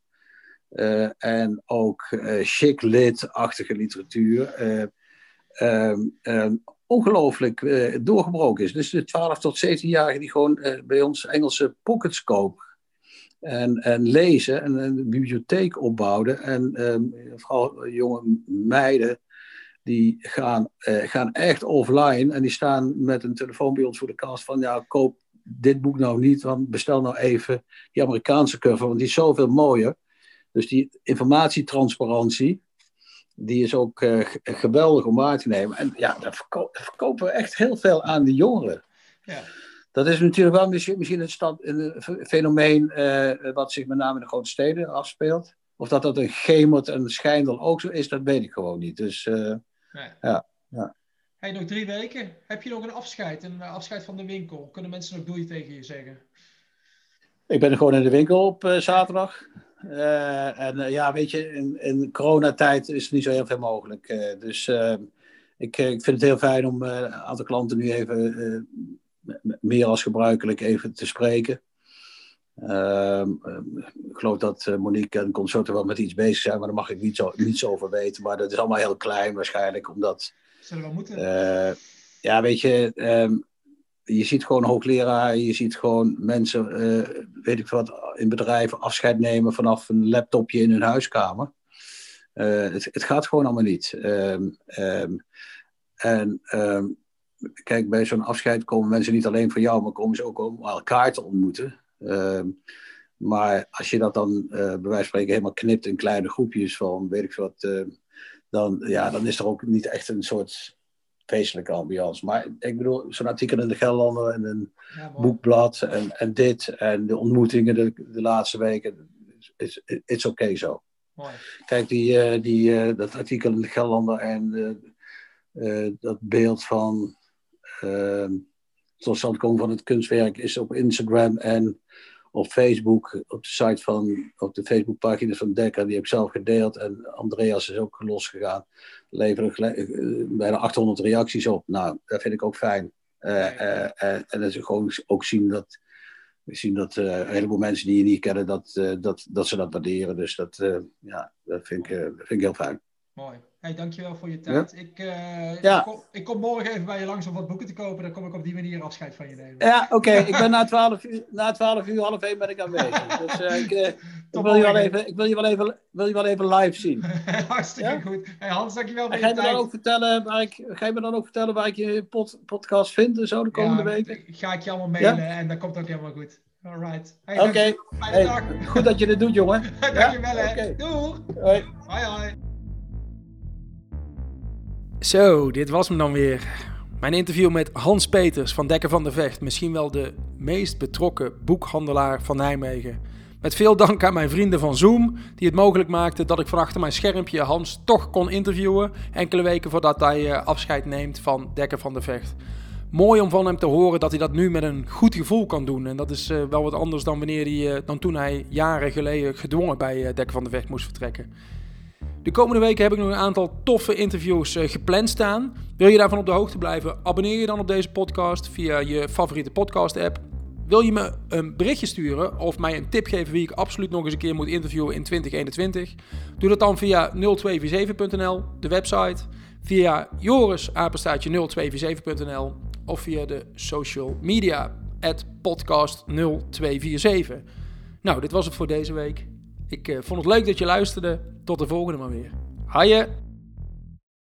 Uh, en ook chic lit-achtige literatuur. Um, ongelooflijk doorgebroken is. Dus de 12 tot 17-jarigen die gewoon bij ons Engelse pockets kopen en, en lezen en een bibliotheek opbouwden. En um, vooral jonge meiden, die gaan, uh, gaan echt offline en die staan met een telefoon bij ons voor de kast van ja, koop dit boek nou niet, want bestel nou even die Amerikaanse cover, want die is zoveel mooier. Dus die informatietransparantie, die is ook uh, geweldig om waar te nemen. En ja, daar, verko verkopen we echt heel veel aan de jongeren. Ja. Dat is natuurlijk wel misschien, misschien een, stad, een fenomeen uh, wat zich met name in de grote steden afspeelt. Of dat dat een Gemert en Schijndel ook zo is, dat weet ik gewoon niet. Dus uh, nee. ja. ja. Hey, nog drie weken. Heb je nog een afscheid, een eh, afscheid van de winkel? Kunnen mensen nog doei tegen je zeggen? Ik ben gewoon in de winkel op uh, zaterdag. en ja, weet je, in, in coronatijd is er niet zo heel veel mogelijk. dus ik, ik vind het heel fijn om een aantal klanten nu even meer als gebruikelijk even te spreken. Ehm, ik geloof dat Monique en consorten wel met iets bezig zijn, maar daar mag ik niets, niets over weten. Maar dat is allemaal heel klein waarschijnlijk, omdat... Zullen we moeten? ja, weet je, um, je ziet gewoon hoogleraar, je ziet gewoon mensen, uh, weet ik wat, in bedrijven afscheid nemen vanaf een laptopje in hun huiskamer. Uh, het, het, gaat gewoon allemaal niet. En kijk, bij zo'n afscheid komen mensen niet alleen voor jou, maar komen ze ook om elkaar te ontmoeten. maar als je dat dan uh, bij wijze van spreken helemaal knipt in kleine groepjes van weet ik wat, dan, ja, dan is er ook niet echt een soort feestelijke ambiance. Maar ik bedoel, zo'n artikel in de Gelderlander en een boekblad en, en dit en de ontmoetingen de, de laatste weken, is it's oké okay zo. Kijk, die, uh, die, uh, dat artikel in de Gelderlander en uh, dat beeld van tot stand komen van het kunstwerk is op Instagram en op Facebook, op de site van, op de Facebookpagina van Dekker, die heb ik zelf gedeeld. En Andreas is ook losgegaan. Leveren eh, bijna 800 reacties op. Nou, dat vind ik ook fijn. Uh, uh, en dat is gewoon ook zien dat, we zien dat een heleboel mensen die je niet kennen, dat, dat, dat ze dat waarderen. Dus dat, ja, dat, vind ik, dat vind ik heel fijn. Mooi. Hey, dankjewel voor je tijd. Ik, uh, ja. ik, kom, ik, kom, morgen even bij je langs om wat boeken te kopen. Dan kom ik op die manier afscheid van je nemen. Ja, oké. *laughs* ik ben na 12 uur, na 12 uur, half 1 ben ik aanwezig. Dus uh, ik, *laughs* uh, ik, wil je wel even, ik wil je wel even, wil je wel even live zien. *laughs* Hartstikke ja? goed. Hey Hans, dankjewel voor en je, je tijd. Dan ook vertellen waar ik, ga je me dan ook vertellen waar ik je pod, podcast vind en zo de komende weken? Ga ik je allemaal mailen en dan komt ook helemaal goed. Alright. Hey, Oké. Okay. Hey, goed dat je dit doet, jongen. dankjewel, hè. Okay. Doei. Hoi. Hoi, hoi. Zo, dit was hem dan weer. Mijn interview met Hans Peters van Dekker van de Vecht. Misschien wel de meest betrokken boekhandelaar van Nijmegen. Met veel dank aan mijn vrienden van Zoom, die het mogelijk maakten dat ik van achter mijn schermpje Hans toch kon interviewen. Enkele weken voordat hij eh, afscheid neemt van Dekker van de Vecht. Mooi om van hem te horen dat hij dat nu met een goed gevoel kan doen. En dat is uh, wel wat anders dan, wanneer hij, uh, dan toen hij jaren geleden gedwongen bij Dekker van de Vecht moest vertrekken. De komende weken heb ik nog een aantal toffe interviews uh, gepland staan. Wil je daarvan op de hoogte blijven? Abonneer je dan op deze podcast via je favoriete podcast app. Wil je me een berichtje sturen of mij een tip geven wie ik absoluut nog eens een keer moet interviewen in 2021? Doe dat dan via 0247.nl, de website, via Joris 0247.nl of via de social media at podcast 0247. Nou, dit was het voor deze week. Ik uh, vond het leuk dat je luisterde. Tot de volgende maar weer. Haaien!